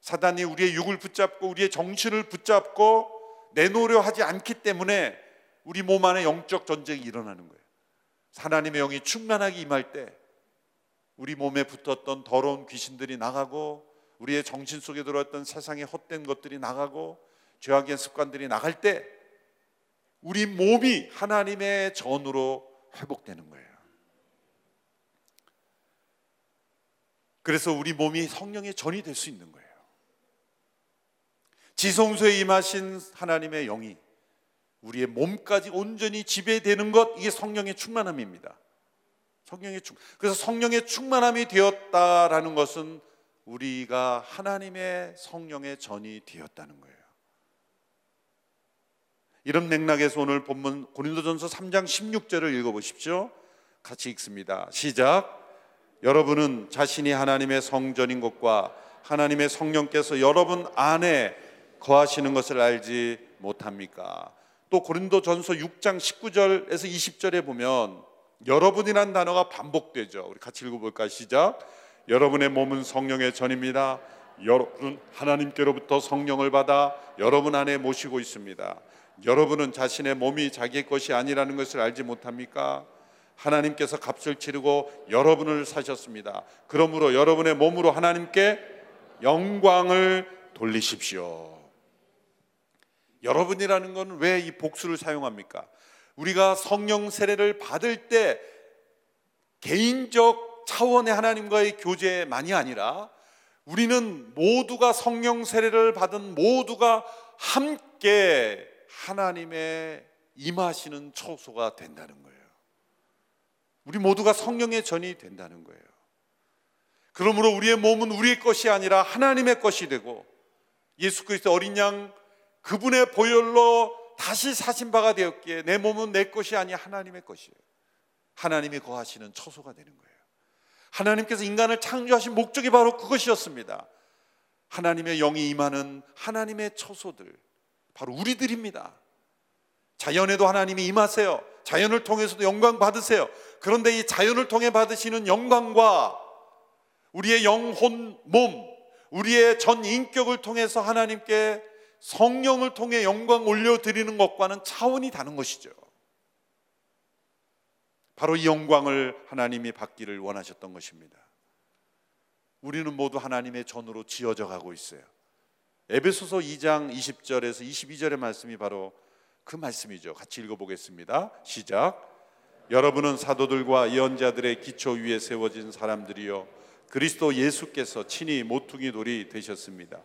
Speaker 1: 사단이 우리의 육을 붙잡고 우리의 정신을 붙잡고 내놓으려 하지 않기 때문에 우리 몸 안에 영적 전쟁이 일어나는 거예요. 하나님의 영이 충만하게 임할 때 우리 몸에 붙었던 더러운 귀신들이 나가고 우리의 정신 속에 들어왔던 세상의 헛된 것들이 나가고 죄악의 습관들이 나갈 때 우리 몸이 하나님의 전으로 회복되는 거예요. 그래서 우리 몸이 성령의 전이 될 수 있는 거예요. 지성소에 임하신 하나님의 영이 우리의 몸까지 온전히 지배되는 것 이게 성령의 충만함입니다. 성령의 충 그래서 성령의 충만함이 되었다라는 것은 우리가 하나님의 성령의 전이 되었다는 거예요. 이런 맥락에서 오늘 본문 고린도전서 3장 16절을 읽어 보십시오. 같이 읽습니다. 시작. 여러분은 자신이 하나님의 성전인 것과 하나님의 성령께서 여러분 안에 거하시는 것을 알지 못합니까? 또 고린도전서 6장 19절에서 20절에 보면 여러분이란 단어가 반복되죠. 우리 같이 읽어볼까요? 시작. 여러분의 몸은 성령의 전입니다. 여러분 하나님께로부터 성령을 받아 여러분 안에 모시고 있습니다. 여러분은 자신의 몸이 자기의 것이 아니라는 것을 알지 못합니까? 하나님께서 값을 치르고 여러분을 사셨습니다. 그러므로 여러분의 몸으로 하나님께 영광을 돌리십시오. 여러분이라는 건 왜 이 복수를 사용합니까? 우리가 성령 세례를 받을 때 개인적 차원의 하나님과의 교제만이 아니라 우리는 모두가 성령 세례를 받은 모두가 함께 하나님의 임하시는 초소가 된다는 거예요. 우리 모두가 성령의 전이 된다는 거예요. 그러므로 우리의 몸은 우리의 것이 아니라 하나님의 것이 되고 예수 그리스도 어린 양 그분의 보혈로 다시 사신 바가 되었기에 내 몸은 내 것이 아니 하나님의 것이에요. 하나님이 거하시는 처소가 되는 거예요. 하나님께서 인간을 창조하신 목적이 바로 그것이었습니다. 하나님의 영이 임하는 하나님의 처소들 바로 우리들입니다. 자연에도 하나님이 임하세요. 자연을 통해서도 영광 받으세요. 그런데 이 자연을 통해 받으시는 영광과 우리의 영혼, 몸, 우리의 전 인격을 통해서 하나님께 성령을 통해 영광 올려드리는 것과는 차원이 다른 것이죠. 바로 이 영광을 하나님이 받기를 원하셨던 것입니다. 우리는 모두 하나님의 전으로 지어져 가고 있어요. 에베소서 2장 20절에서 22절의 말씀이 바로 그 말씀이죠. 같이 읽어보겠습니다. 시작. 여러분은 사도들과 예언자들의 기초 위에 세워진 사람들이요 그리스도 예수께서 친히 모퉁이 돌이 되셨습니다.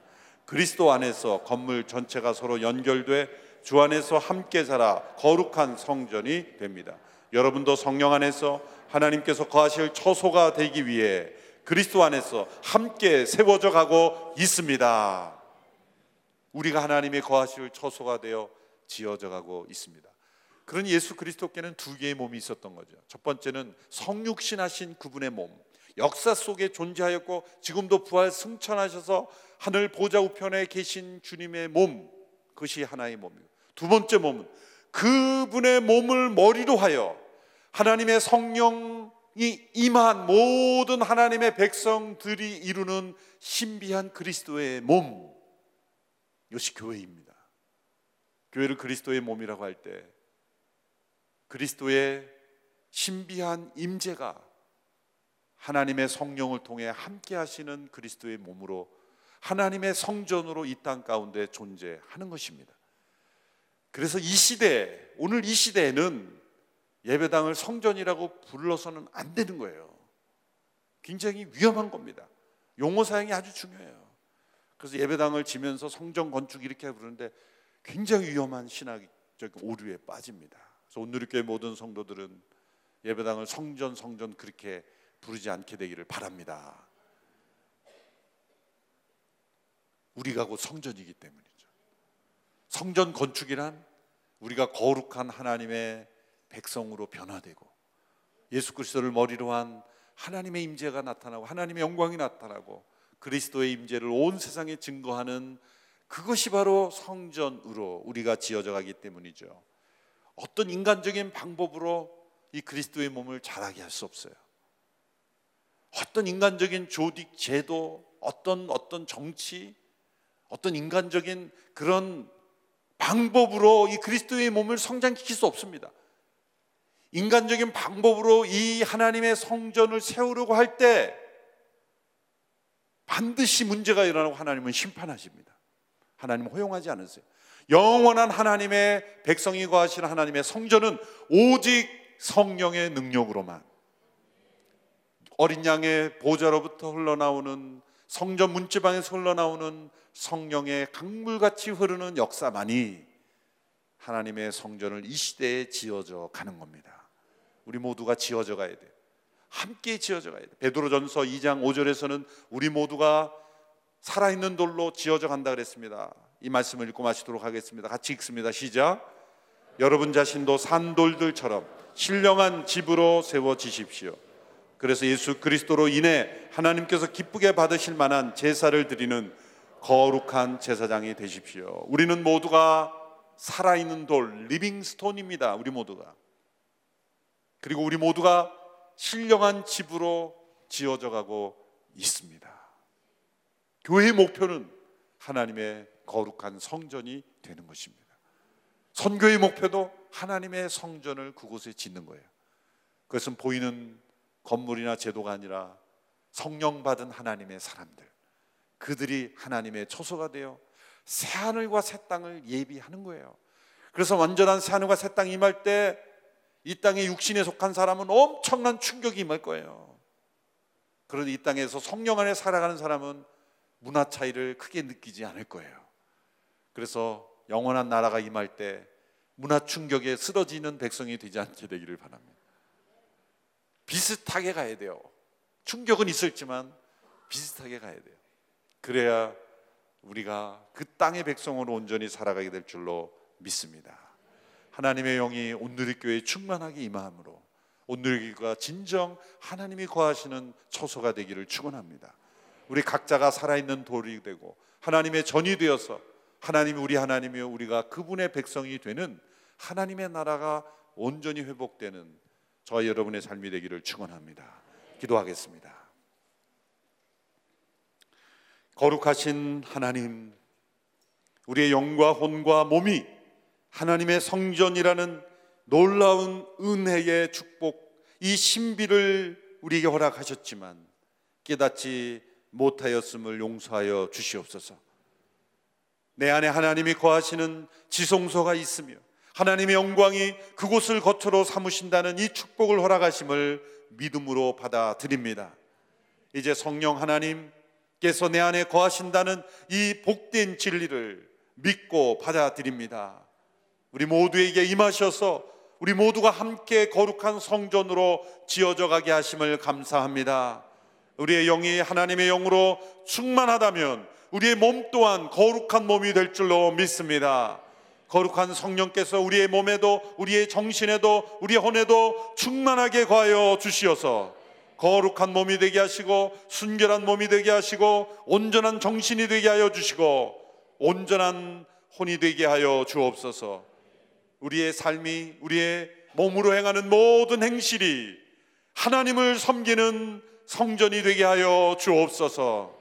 Speaker 1: 그리스도 안에서 건물 전체가 서로 연결돼 주 안에서 함께 자라 거룩한 성전이 됩니다. 여러분도 성령 안에서 하나님께서 거하실 처소가 되기 위해 그리스도 안에서 함께 세워져 가고 있습니다. 우리가 하나님의 거하실 처소가 되어 지어져 가고 있습니다. 그런 예수 그리스도께는 두 개의 몸이 있었던 거죠. 첫 번째는 성육신하신 그분의 몸, 역사 속에 존재하였고 지금도 부활 승천하셔서 하늘 보좌 우편에 계신 주님의 몸 그것이 하나의 몸이고 두 번째 몸은 그분의 몸을 머리로 하여 하나님의 성령이 임한 모든 하나님의 백성들이 이루는 신비한 그리스도의 몸 이것이 교회입니다. 교회를 그리스도의 몸이라고 할 때 그리스도의 신비한 임재가 하나님의 성령을 통해 함께 하시는 그리스도의 몸으로 하나님의 성전으로 이 땅 가운데 존재하는 것입니다. 그래서 이 시대, 오늘 이 시대에는 예배당을 성전이라고 불러서는 안 되는 거예요. 굉장히 위험한 겁니다. 용어 사용이 아주 중요해요. 그래서 예배당을 지면서 성전 건축 이렇게 부르는데 굉장히 위험한 신학적 오류에 빠집니다. 그래서 오늘 교회 모든 성도들은 예배당을 성전 성전 그렇게 부르지 않게 되기를 바랍니다. 우리가 곧 성전이기 때문이죠. 성전 건축이란 우리가 거룩한 하나님의 백성으로 변화되고 예수 그리스도를 머리로 한 하나님의 임재가 나타나고 하나님의 영광이 나타나고 그리스도의 임재를 온 세상에 증거하는 그것이 바로 성전으로 우리가 지어져 가기 때문이죠. 어떤 인간적인 방법으로 이 그리스도의 몸을 자라게 할 수 없어요. 어떤 인간적인 조직, 제도, 어떤 어떤 정치, 어떤 인간적인 그런 방법으로 이 그리스도의 몸을 성장시킬 수 없습니다. 인간적인 방법으로 이 하나님의 성전을 세우려고 할 때 반드시 문제가 일어나고 하나님은 심판하십니다. 하나님 허용하지 않으세요. 영원한 하나님의 백성이 거하시는 하나님의 성전은 오직 성령의 능력으로만 어린 양의 보좌로부터 흘러나오는 성전 문지방에서 흘러나오는 성령의 강물같이 흐르는 역사만이 하나님의 성전을 이 시대에 지어져 가는 겁니다. 우리 모두가 지어져 가야 돼요. 함께 지어져 가야 돼요. 베드로전서 2장 5절에서는 우리 모두가 살아있는 돌로 지어져 간다 그랬습니다. 이 말씀을 읽고 마치도록 하겠습니다. 같이 읽습니다. 시작. 여러분 자신도 산돌들처럼 신령한 집으로 세워지십시오. 그래서 예수 그리스도로 인해 하나님께서 기쁘게 받으실 만한 제사를 드리는 거룩한 제사장이 되십시오. 우리는 모두가 살아있는 돌, 리빙스톤입니다. 우리 모두가. 그리고 우리 모두가 신령한 집으로 지어져 가고 있습니다. 교회의 목표는 하나님의 거룩한 성전이 되는 것입니다. 선교의 목표도 하나님의 성전을 그곳에 짓는 거예요. 그것은 보이는 건물이나 제도가 아니라 성령 받은 하나님의 사람들. 그들이 하나님의 초소가 되어 새 하늘과 새 땅을 예비하는 거예요. 그래서 완전한 새 하늘과 새 땅이 임할 때 이 땅에 육신에 속한 사람은 엄청난 충격이 임할 거예요. 그런데 이 땅에서 성령 안에 살아가는 사람은 문화 차이를 크게 느끼지 않을 거예요. 그래서 영원한 나라가 임할 때 문화 충격에 쓰러지는 백성이 되지 않게 되기를 바랍니다. 비슷하게 가야 돼요. 충격은 있을지만 비슷하게 가야 돼요. 그래야 우리가 그 땅의 백성으로 온전히 살아가게 될 줄로 믿습니다. 하나님의 영이 온누리 교회에 충만하게 임함으로 온누리 교회가 진정 하나님이 거하시는 처소가 되기를 축원합니다. 우리 각자가 살아있는 돌이 되고 하나님의 전이 되어서 하나님이 우리 하나님이요 우리가 그분의 백성이 되는 하나님의 나라가 온전히 회복되는 저와 여러분의 삶이 되기를 축원합니다. 기도하겠습니다. 거룩하신 하나님, 우리의 영과 혼과 몸이 하나님의 성전이라는 놀라운 은혜의 축복, 이 신비를 우리에게 허락하셨지만 깨닫지 못하였음을 용서하여 주시옵소서. 내 안에 하나님이 거하시는 지성소가 있으며 하나님의 영광이 그곳을 거처로 삼으신다는 이 축복을 허락하심을 믿음으로 받아들입니다. 이제 성령 하나님 께서 내 안에 거하신다는 이 복된 진리를 믿고 받아들입니다. 우리 모두에게 임하셔서 우리 모두가 함께 거룩한 성전으로 지어져 가게 하심을 감사합니다. 우리의 영이 하나님의 영으로 충만하다면 우리의 몸 또한 거룩한 몸이 될 줄로 믿습니다. 거룩한 성령께서 우리의 몸에도 우리의 정신에도 우리의 혼에도 충만하게 과하여 주시어서 거룩한 몸이 되게 하시고 순결한 몸이 되게 하시고 온전한 정신이 되게 하여 주시고 온전한 혼이 되게 하여 주옵소서. 우리의 삶이 우리의 몸으로 행하는 모든 행실이 하나님을 섬기는 성전이 되게 하여 주옵소서.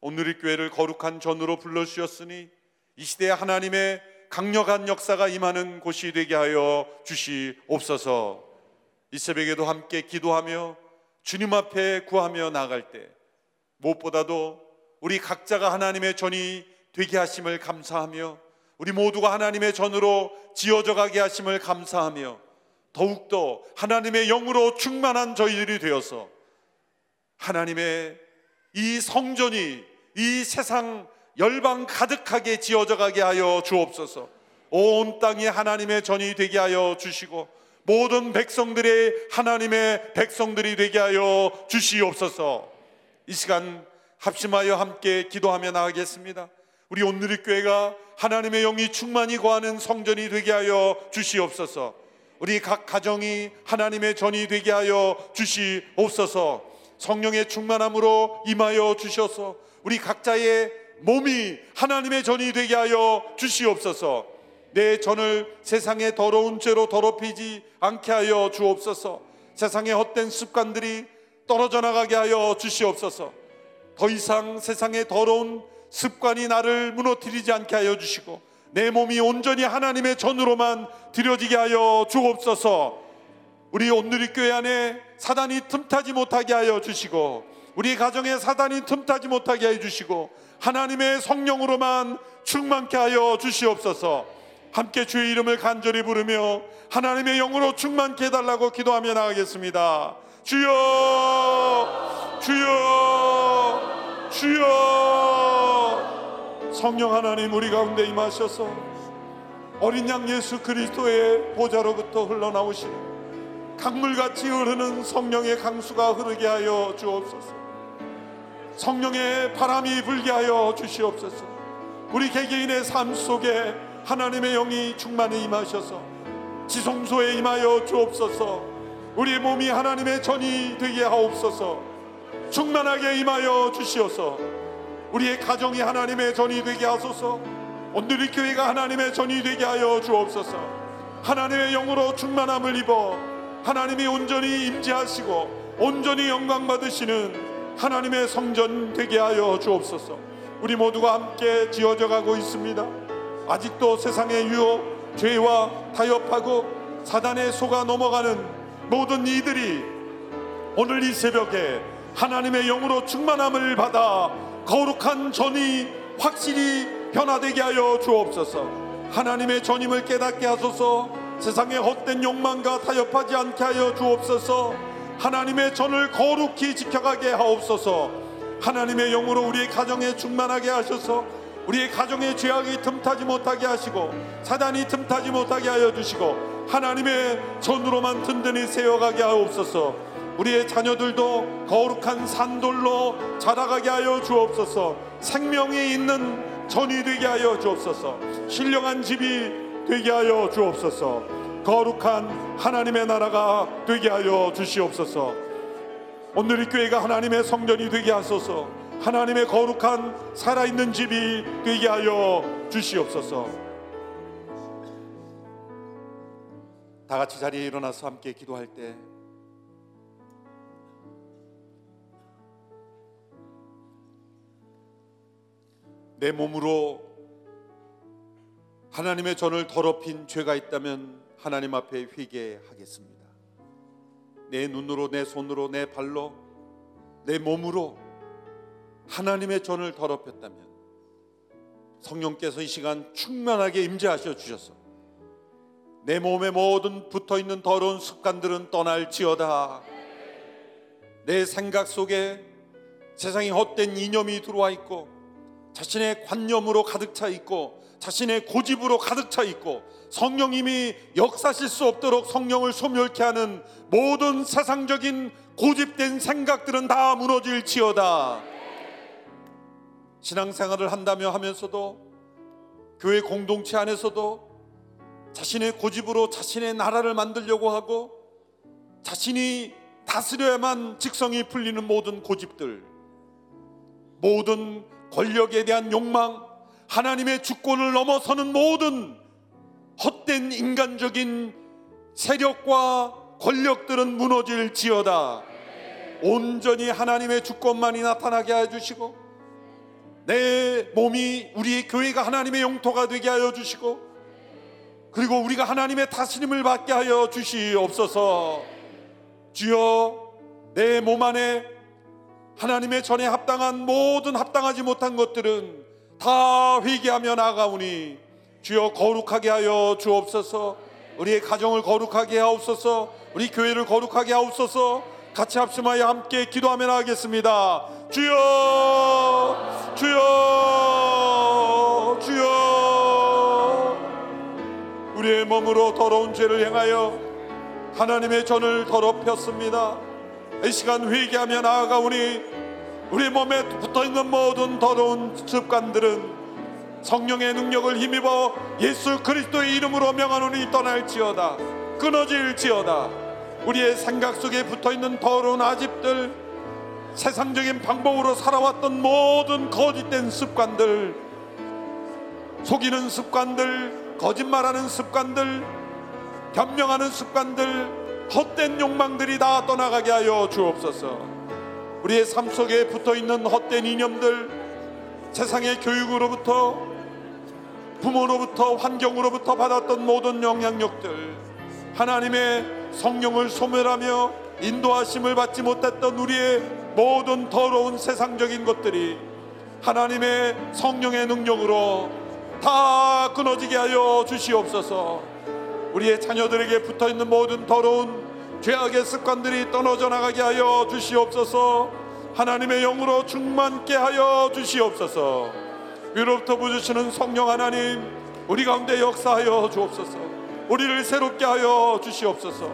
Speaker 1: 오늘의 교회를 거룩한 전으로 불러 주셨으니 이 시대에 하나님의 강력한 역사가 임하는 곳이 되게 하여 주시옵소서. 이 새벽에도 함께 기도하며 주님 앞에 구하며 나갈 때 무엇보다도 우리 각자가 하나님의 전이 되게 하심을 감사하며 우리 모두가 하나님의 전으로 지어져 가게 하심을 감사하며 더욱더 하나님의 영으로 충만한 저희들이 되어서 하나님의 이 성전이 이 세상 열방 가득하게 지어져 가게 하여 주옵소서. 온 땅이 하나님의 전이 되게 하여 주시고 모든 백성들의 하나님의 백성들이 되게 하여 주시옵소서. 이 시간 합심하여 함께 기도하며 나가겠습니다. 우리 온누리 교회가 하나님의 영이 충만히 거하는 성전이 되게 하여 주시옵소서. 우리 각 가정이 하나님의 전이 되게 하여 주시옵소서. 성령의 충만함으로 임하여 주셔서 우리 각자의 몸이 하나님의 전이 되게 하여 주시옵소서. 내 전을 세상의 더러운 죄로 더럽히지 않게 하여 주옵소서. 세상의 헛된 습관들이 떨어져 나가게 하여 주시옵소서. 더 이상 세상의 더러운 습관이 나를 무너뜨리지 않게 하여 주시고 내 몸이 온전히 하나님의 전으로만 드려지게 하여 주옵소서. 우리 온누리 교회 안에 사단이 틈타지 못하게 하여 주시고 우리 가정에 사단이 틈타지 못하게 하여 주시고 하나님의 성령으로만 충만케 하여 주시옵소서. 함께 주의 이름을 간절히 부르며 하나님의 영으로 충만케 해달라고 기도하며 나가겠습니다. 주여, 주여, 주여. 성령 하나님 우리 가운데 임하셔서 어린 양 예수 그리스도의 보좌로부터 흘러나오시는 강물같이 흐르는 성령의 강수가 흐르게 하여 주옵소서. 성령의 바람이 불게 하여 주시옵소서. 우리 개개인의 삶 속에 하나님의 영이 충만히 임하셔서 지성소에 임하여 주옵소서. 우리 몸이 하나님의 전이 되게 하옵소서. 충만하게 임하여 주시옵소서. 우리의 가정이 하나님의 전이 되게 하소서. 오늘의 교회가 하나님의 전이 되게 하여 주옵소서. 하나님의 영으로 충만함을 입어 하나님이 온전히 임재하시고 온전히 영광 받으시는 하나님의 성전 되게 하여 주옵소서. 우리 모두가 함께 지어져 가고 있습니다. 아직도 세상의 유혹, 죄와 타협하고 사단의 속아 넘어가는 모든 이들이 오늘 이 새벽에 하나님의 영으로 충만함을 받아 거룩한 전이 확실히 변화되게 하여 주옵소서. 하나님의 전임을 깨닫게 하소서. 세상의 헛된 욕망과 타협하지 않게 하여 주옵소서. 하나님의 전을 거룩히 지켜가게 하옵소서. 하나님의 영으로 우리의 가정에 충만하게 하셔서 우리의 가정의 죄악이 틈타지 못하게 하시고 사단이 틈타지 못하게 하여 주시고 하나님의 전으로만 든든히 세워가게 하옵소서. 우리의 자녀들도 거룩한 산돌로 자라가게 하여 주옵소서. 생명이 있는 전이 되게 하여 주옵소서. 신령한 집이 되게 하여 주옵소서. 거룩한 하나님의 나라가 되게 하여 주시옵소서. 오늘 이 교회가 하나님의 성전이 되게 하소서. 하나님의 거룩한 살아있는 집이 되게 하여 주시옵소서. 다 같이 자리에 일어나서 함께 기도할 때 내 몸으로 하나님의 전을 더럽힌 죄가 있다면 하나님 앞에 회개하겠습니다. 내 눈으로, 내 손으로, 내 발로, 내 몸으로 하나님의 전을 더럽혔다면 성령께서 이 시간 충만하게 임재하셔 주셔서 내 몸에 모든 붙어 있는 더러운 습관들은 떠날지어다. 내 생각 속에 세상의 헛된 이념이 들어와 있고 자신의 관념으로 가득 차 있고 자신의 고집으로 가득 차 있고 성령님이 역사실 수 없도록 성령을 소멸케 하는 모든 세상적인 고집된 생각들은 다 무너질지어다. 신앙생활을 한다며 하면서도 교회 공동체 안에서도 자신의 고집으로 자신의 나라를 만들려고 하고 자신이 다스려야만 직성이 풀리는 모든 고집들 모든 권력에 대한 욕망, 하나님의 주권을 넘어서는 모든 헛된 인간적인 세력과 권력들은 무너질 지어다. 온전히 하나님의 주권만이 나타나게 해주시고 내 몸이 우리의 교회가 하나님의 영토가 되게 하여 주시고 그리고 우리가 하나님의 다스림을 받게 하여 주시옵소서. 주여 내 몸 안에 하나님의 전에 합당한 모든 합당하지 못한 것들은 다 회개하며 나가오니 주여 거룩하게 하여 주옵소서. 우리의 가정을 거룩하게 하옵소서. 우리 교회를 거룩하게 하옵소서. 같이 합심하여 함께 기도하며 나가겠습니다 주여 주여 주여. 우리의 몸으로 더러운 죄를 행하여 하나님의 전을 더럽혔습니다. 이 시간 회개하며 나아가오니 우리 몸에 붙어 있는 모든 더러운 습관들은 성령의 능력을 힘입어 예수 그리스도의 이름으로 명하노니 떠날지어다 끊어질지어다. 우리의 생각 속에 붙어있는 더러운 아집들 세상적인 방법으로 살아왔던 모든 거짓된 습관들 속이는 습관들 거짓말하는 습관들 변명하는 습관들 헛된 욕망들이 다 떠나가게 하여 주옵소서. 우리의 삶 속에 붙어 있는 헛된 이념들 세상의 교육으로부터 부모로부터 환경으로부터 받았던 모든 영향력들 하나님의 성령을 소멸하며 인도하심을 받지 못했던 우리의 모든 더러운 세상적인 것들이 하나님의 성령의 능력으로 다 끊어지게 하여 주시옵소서. 우리의 자녀들에게 붙어 있는 모든 더러운 죄악의 습관들이 떠나져 나가게 하여 주시옵소서. 하나님의 영으로 충만케 하여 주시옵소서. 위로부터 부주시는 성령 하나님 우리 가운데 역사하여 주옵소서. 우리를 새롭게 하여 주시옵소서.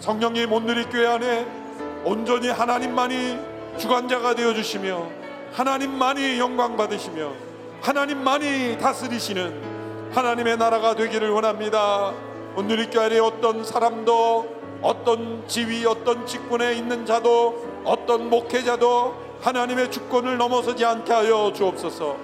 Speaker 1: 성령님 오늘의 교회 안에 온전히 하나님만이 주관자가 되어 주시며 하나님만이 영광 받으시며 하나님만이 다스리시는 하나님의 나라가 되기를 원합니다. 오늘의 교회 안에 어떤 사람도 어떤 지위 어떤 직분에 있는 자도 어떤 목회자도 하나님의 주권을 넘어서지 않게 하여 주옵소서.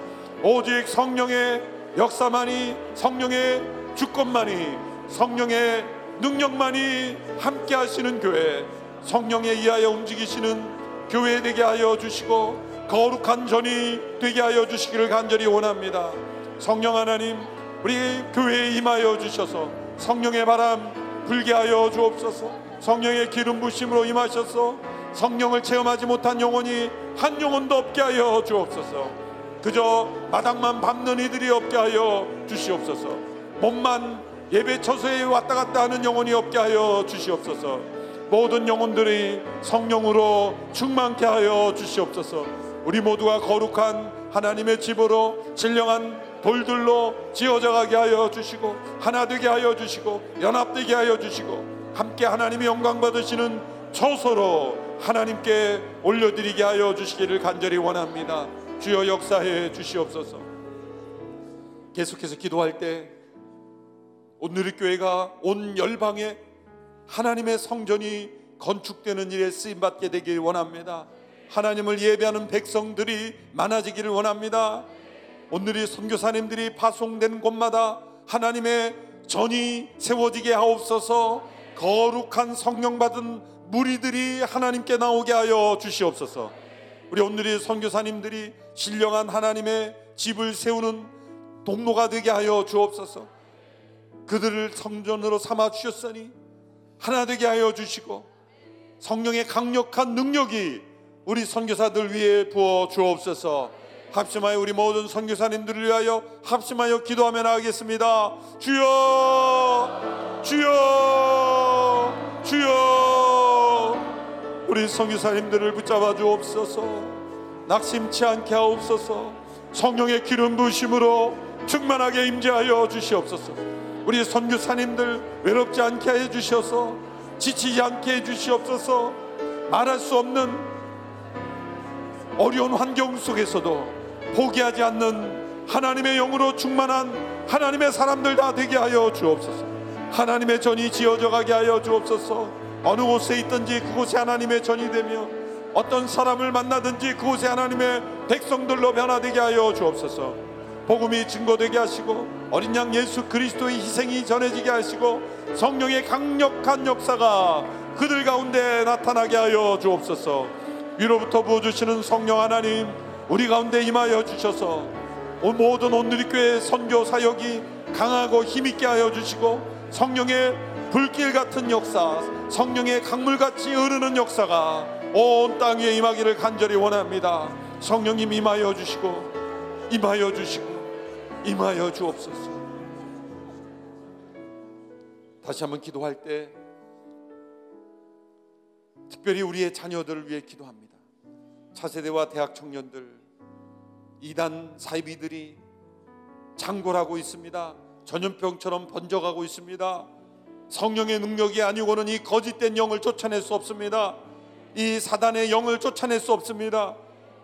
Speaker 1: 오직 성령의 역사만이 성령의 주권만이 성령의 능력만이 함께 하시는 교회 성령에 의하여 움직이시는 교회 되게 하여 주시고 거룩한 전이 되게 하여 주시기를 간절히 원합니다. 성령 하나님 우리 교회에 임하여 주셔서 성령의 바람 불게 하여 주옵소서. 성령의 기름 부심으로 임하셔서 성령을 체험하지 못한 영혼이 한 영혼도 없게 하여 주옵소서. 그저 마당만 밟는 이들이 없게 하여 주시옵소서. 몸만 예배 처소에 왔다 갔다 하는 영혼이 없게 하여 주시옵소서 모든 영혼들이 성령으로 충만케 하여 주시옵소서 우리 모두가 거룩한 하나님의 집으로 신령한 돌들로 지어져 가게 하여 주시고 하나 되게 하여 주시고 연합되게 하여 주시고 함께 하나님의 영광 받으시는 처소로 하나님께 올려드리게 하여 주시기를 간절히 원합니다. 주여 역사해 주시옵소서. 계속해서 기도할 때 오늘의 교회가 온 열방에 하나님의 성전이 건축되는 일에 쓰임 받게 되길 원합니다. 하나님을 예배하는 백성들이 많아지기를 원합니다. 오늘의 선교사님들이 파송된 곳마다 하나님의 전이 세워지게 하옵소서 거룩한 성령 받은 무리들이 하나님께 나오게 하여 주시옵소서 우리 오늘의 선교사님들이 신령한 하나님의 집을 세우는 동로가 되게 하여 주옵소서 그들을 성전으로 삼아 주셨으니 하나 되게 하여 주시고 성령의 강력한 능력이 우리 선교사들 위에 부어 주옵소서 합심하여 우리 모든 선교사님들을 위하여 합심하여 기도하며 나가겠습니다. 주여, 주여, 주여. 우리 선교사님들을 붙잡아 주옵소서. 낙심치 않게 하옵소서. 성령의 기름 부심으로 충만하게 임재하여 주시옵소서. 우리 선교사님들 외롭지 않게 해 주셔서 지치지 않게 해 주시옵소서. 말할 수 없는 어려운 환경 속에서도 포기하지 않는 하나님의 영으로 충만한 하나님의 사람들 다 되게 하여 주옵소서. 하나님의 전이 지어져 가게 하여 주옵소서. 어느 곳에 있든지 그곳에 하나님의 전이 되며 어떤 사람을 만나든지 그곳에 하나님의 백성들로 변화되게 하여 주옵소서. 복음이 증거되게 하시고 어린 양 예수 그리스도의 희생이 전해지게 하시고 성령의 강력한 역사가 그들 가운데 나타나게 하여 주옵소서. 위로부터 부어주시는 성령 하나님 우리 가운데 임하여 주셔서 모든 온누리 교회 선교 사역이 강하고 힘있게 하여 주시고 성령의 불길 같은 역사, 성령의 강물같이 흐르는 역사가 온 땅 위에 임하기를 간절히 원합니다. 성령님 임하여 주시고 임하여 주시고 임하여 주옵소서. 다시 한번 기도할 때 특별히 우리의 자녀들을 위해 기도합니다. 차세대와 대학 청년들 이단 사이비들이 창궐하고 있습니다. 전염병처럼 번져가고 있습니다. 성령의 능력이 아니고는 이 거짓된 영을 쫓아낼 수 없습니다. 이 사단의 영을 쫓아낼 수 없습니다.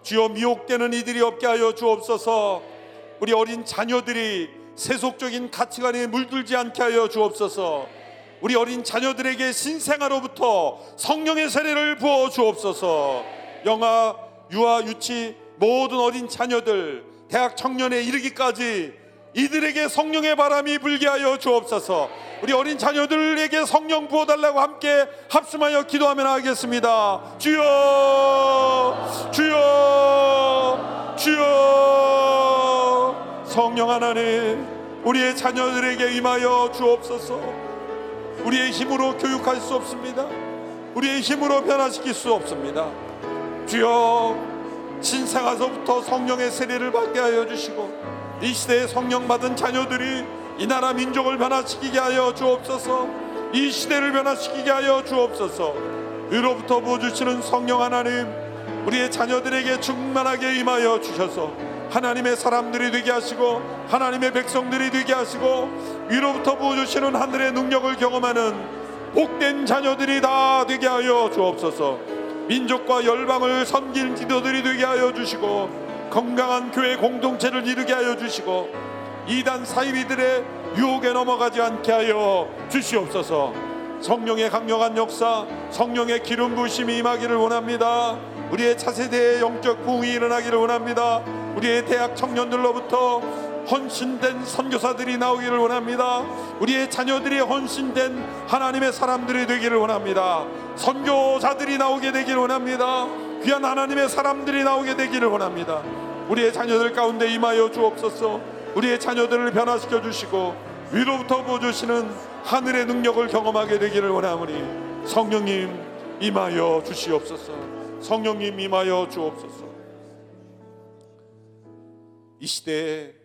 Speaker 1: 주여 미혹되는 이들이 없게 하여 주옵소서. 우리 어린 자녀들이 세속적인 가치관에 물들지 않게 하여 주옵소서. 우리 어린 자녀들에게 신생아로부터 성령의 세례를 부어 주옵소서. 영아, 유아, 유치 모든 어린 자녀들 대학 청년에 이르기까지 이들에게 성령의 바람이 불게 하여 주옵소서. 우리 어린 자녀들에게 성령 부어 달라고 함께 합심하여 기도하면 하겠습니다. 주여! 주여! 주여! 성령 하나님, 우리의 자녀들에게 임하여 주옵소서. 우리의 힘으로 교육할 수 없습니다. 우리의 힘으로 변화시킬 수 없습니다. 주여 신생아서부터 성령의 세례를 받게 하여 주시고 이 시대에 성령 받은 자녀들이 이 나라 민족을 변화시키게 하여 주옵소서 이 시대를 변화시키게 하여 주옵소서 위로부터 부어주시는 성령 하나님 우리의 자녀들에게 충만하게 임하여 주셔서 하나님의 사람들이 되게 하시고 하나님의 백성들이 되게 하시고 위로부터 부어주시는 하늘의 능력을 경험하는 복된 자녀들이 다 되게 하여 주옵소서. 민족과 열방을 섬길 지도들이 되게 하여 주시고 건강한 교회 공동체를 이루게 하여 주시고 이단 사이비들의 유혹에 넘어가지 않게 하여 주시옵소서. 성령의 강력한 역사 성령의 기름 부심이 임하기를 원합니다 우리의 차세대의 영적 부흥이 일어나기를 원합니다 우리의 대학 청년들로부터 헌신된 선교사들이 나오기를 원합니다. 우리의 자녀들이 헌신된 하나님의 사람들이 되기를 원합니다. 선교사들이 나오게 되기를 원합니다. 귀한 하나님의 사람들이 나오게 되기를 원합니다. 우리의 자녀들 가운데 임하여 주옵소서. 우리의 자녀들을 변화시켜 주시고 위로부터 부어 주시는 하늘의 능력을 경험하게 되기를 원하오니 성령님 임하여 주시옵소서. 성령님 임하여 주옵소서. 이 시대에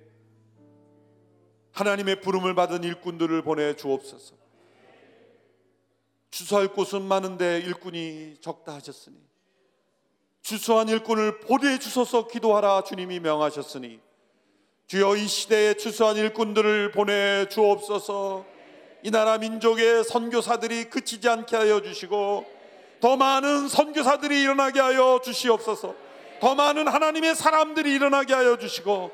Speaker 1: 하나님의 부름을 받은 일꾼들을 보내 주옵소서. 주소할 곳은 많은데 일꾼이 적다 하셨으니 주소한 일꾼을 보내 주소서 기도하라 주님이 명하셨으니 주여 이 시대에 주소한 일꾼들을 보내 주옵소서. 이 나라 민족의 선교사들이 그치지 않게 하여 주시고 더 많은 선교사들이 일어나게 하여 주시옵소서. 더 많은 하나님의 사람들이 일어나게 하여 주시고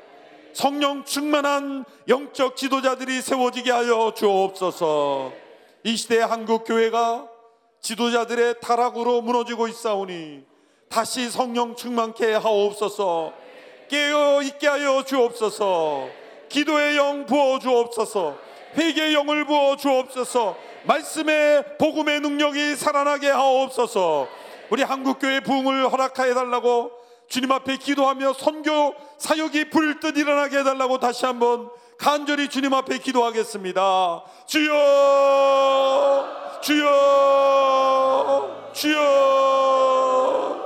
Speaker 1: 성령 충만한 영적 지도자들이 세워지게 하여 주옵소서. 이 시대 한국 교회가 지도자들의 타락으로 무너지고 있사오니 다시 성령 충만케 하옵소서. 깨어 있게 하여 주옵소서. 기도의 영 부어 주옵소서. 회개의 영을 부어 주옵소서. 말씀의 복음의 능력이 살아나게 하옵소서. 우리 한국 교회 부흥을 허락하여 달라고 주님 앞에 기도하며 선교 사역이 불듯 일어나게 해달라고 다시 한번 간절히 주님 앞에 기도하겠습니다. 주여, 주여, 주여.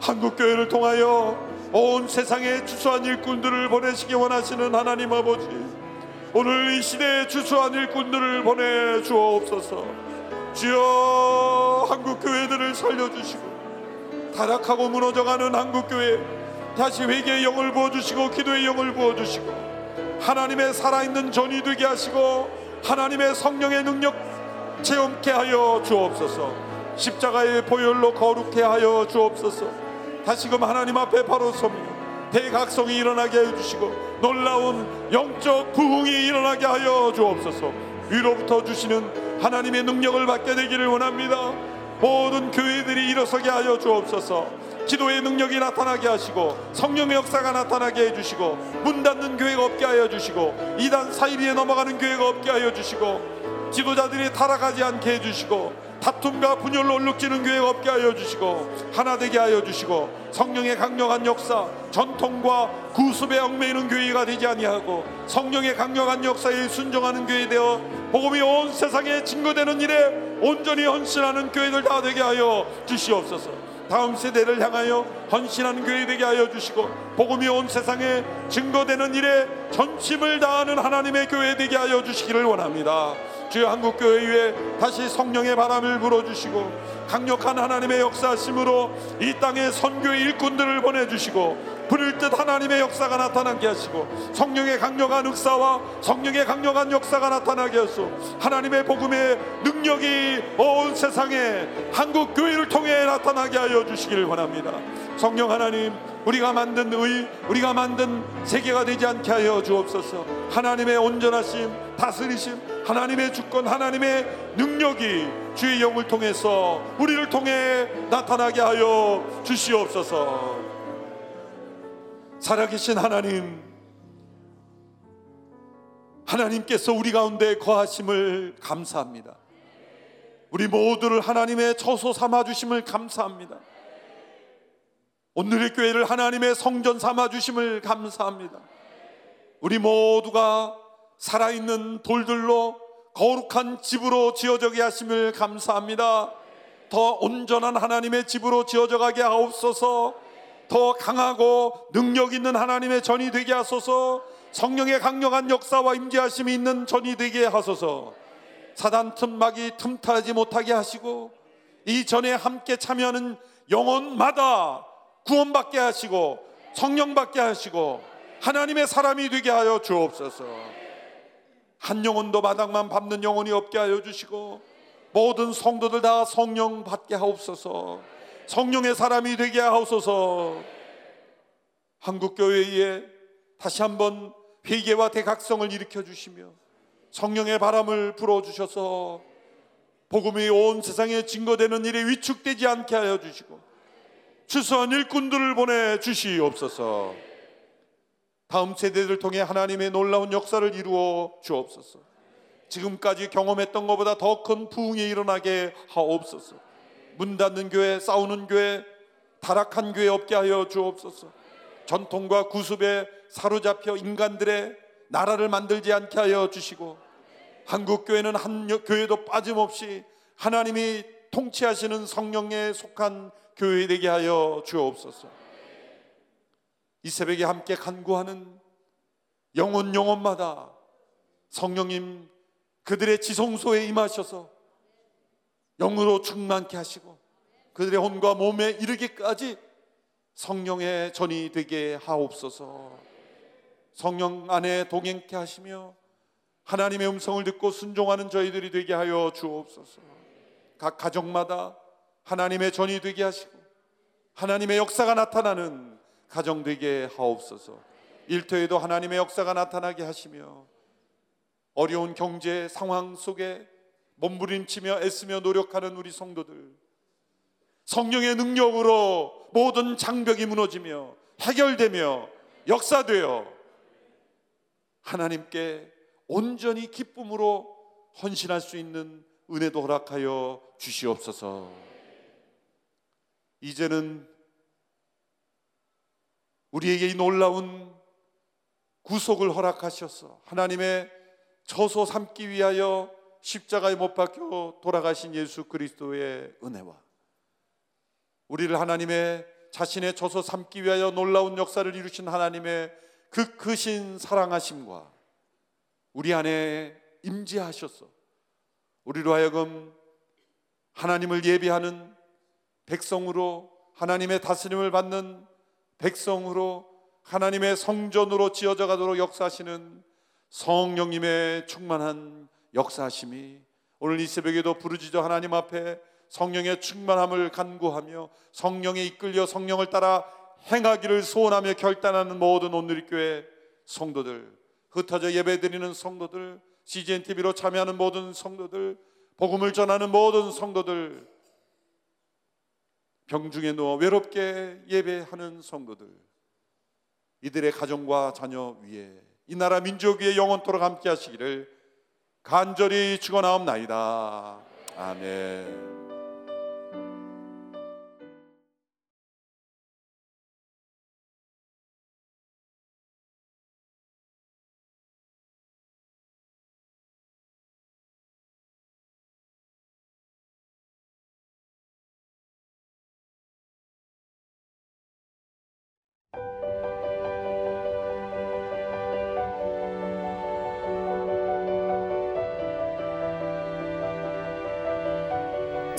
Speaker 1: 한국 교회를 통하여 온 세상에 주소한 일꾼들을 보내시기 원하시는 하나님 아버지. 오늘 이 시대에 주소한 일꾼들을 보내 주옵소서. 주여 한국 교회들을 살려주시고 타락하고 무너져가는 한국 교회 다시 회개의 영을 부어 주시고 기도의 영을 부어 주시고 하나님의 살아있는 전이 되게 하시고 하나님의 성령의 능력 체험케 하여 주옵소서. 십자가의 보혈로 거룩케 하여 주옵소서. 다시금 하나님 앞에 바로 서며 대각성이 일어나게 해 주시고 놀라운 영적 부흥이 일어나게 하여 주옵소서 위로부터 주시는 하나님의 능력을 받게 되기를 원합니다 모든 교회들이 일어서게 하여 주옵소서. 기도의 능력이 나타나게 하시고 성령의 역사가 나타나게 해주시고 문 닫는 교회가 없게 하여 주시고 이단 사이비에 넘어가는 교회가 없게 하여 주시고 지도자들이 타락하지 않게 해주시고 다툼과 분열로 얼룩지는 교회가 없게 하여 주시고 하나 되게 하여 주시고 성령의 강력한 역사 전통과 구습에 얽매이는 교회가 되지 아니하고 성령의 강력한 역사에 순종하는 교회 되어 복음이 온 세상에 증거되는 일에 온전히 헌신하는 교회들 다 되게 하여 주시옵소서. 다음 세대를 향하여 헌신하는 교회 되게 하여 주시고 복음이 온 세상에 증거되는 일에 전심을 다하는 하나님의 교회 되게 하여 주시기를 원합니다. 주여 한국 교회 위에 다시 성령의 바람을 불어주시고 강력한 하나님의 역사심으로 이 땅에 선교의 일꾼들을 보내주시고 부를 듯 하나님의 역사가 나타나게 하시고 성령의 강력한 역사와 성령의 강력한 역사가 나타나게 하소. 하나님의 복음의 능력이 온 세상에 한국 교회를 통해 나타나게 하여 주시기를 원합니다. 성령 하나님 우리가 만든 의 우리가 만든 세계가 되지 않게 하여 주옵소서. 하나님의 온전하심 다스리심 하나님의 주권 하나님의 능력이 주의 영을 통해서 우리를 통해 나타나게 하여 주시옵소서. 살아계신 하나님 하나님께서 우리 가운데 거하심을 감사합니다. 우리 모두를 하나님의 처소 삼아 주심을 감사합니다. 오늘의 교회를 하나님의 성전 삼아 주심을 감사합니다. 우리 모두가 살아있는 돌들로 거룩한 집으로 지어져게 하심을 감사합니다. 더 온전한 하나님의 집으로 지어져 가게 하옵소서. 더 강하고 능력 있는 하나님의 전이 되게 하소서. 성령의 강력한 역사와 임재하심이 있는 전이 되게 하소서. 사단 틈막이 틈타지 못하게 하시고 이 전에 함께 참여하는 영혼마다 구원받게 하시고 성령받게 하시고 하나님의 사람이 되게 하여 주옵소서 한 영혼도 마당만 밟는 영혼이 없게 하여 주시고 모든 성도들 다 성령 받게 하옵소서 성령의 사람이 되게 하옵소서 한국 교회에 다시 한번 회개와 대각성을 일으켜 주시며 성령의 바람을 불어 주셔서 복음이 온 세상에 증거되는 일에 위축되지 않게 하여 주시고 추수한 일꾼들을 보내 주시옵소서. 다음 세대들 통해 하나님의 놀라운 역사를 이루어 주옵소서. 지금까지 경험했던 것보다 더 큰 부흥이 일어나게 하옵소서. 문 닫는 교회, 싸우는 교회, 타락한 교회 없게 하여 주옵소서. 전통과 구습에 사로잡혀 인간들의 나라를 만들지 않게 하여 주시고 한국 교회는 한 교회도 빠짐없이 하나님이 통치하시는 성령에 속한 교회 되게 하여 주옵소서. 이 새벽에 함께 간구하는 영혼 영혼마다 성령님 그들의 지성소에 임하셔서 영으로 충만케 하시고 그들의 혼과 몸에 이르기까지 성령의 전이 되게 하옵소서. 성령 안에 동행케 하시며 하나님의 음성을 듣고 순종하는 저희들이 되게 하여 주옵소서. 각 가정마다 하나님의 전이 되게 하시고 하나님의 역사가 나타나는 가정 되게 하옵소서. 일터에도 하나님의 역사가 나타나게 하시며 어려운 경제 상황 속에 몸부림치며 애쓰며 노력하는 우리 성도들 성령의 능력으로 모든 장벽이 무너지며 해결되며 역사되어 하나님께 온전히 기쁨으로 헌신할 수 있는 은혜도 허락하여 주시옵소서. 이제는 우리에게 이 놀라운 구속을 허락하셔서 하나님의 처소 삼기 위하여 십자가에 못 박혀 돌아가신 예수 그리스도의 은혜와 우리를 하나님의 자신의 처소 삼기 위하여 놀라운 역사를 이루신 하나님의 그 크신 사랑하심과 우리 안에 임재하셔서 우리로 하여금 하나님을 예배하는 백성으로 하나님의 다스림을 받는 백성으로 하나님의 성전으로 지어져 가도록 역사하시는 성령님의 충만한 역사하심이 오늘 이 새벽에도 부르짖어 하나님 앞에 성령의 충만함을 간구하며 성령에 이끌려 성령을 따라 행하기를 소원하며 결단하는 모든 오늘 교회 성도들 흩어져 예배드리는 성도들 CGN TV로 참여하는 모든 성도들 복음을 전하는 모든 성도들 병중에 누워 외롭게 예배하는 성도들 이들의 가정과 자녀 위에 이 나라 민족 위에 영원토록 함께 하시기를 간절히 축원하옵나이다. 아멘.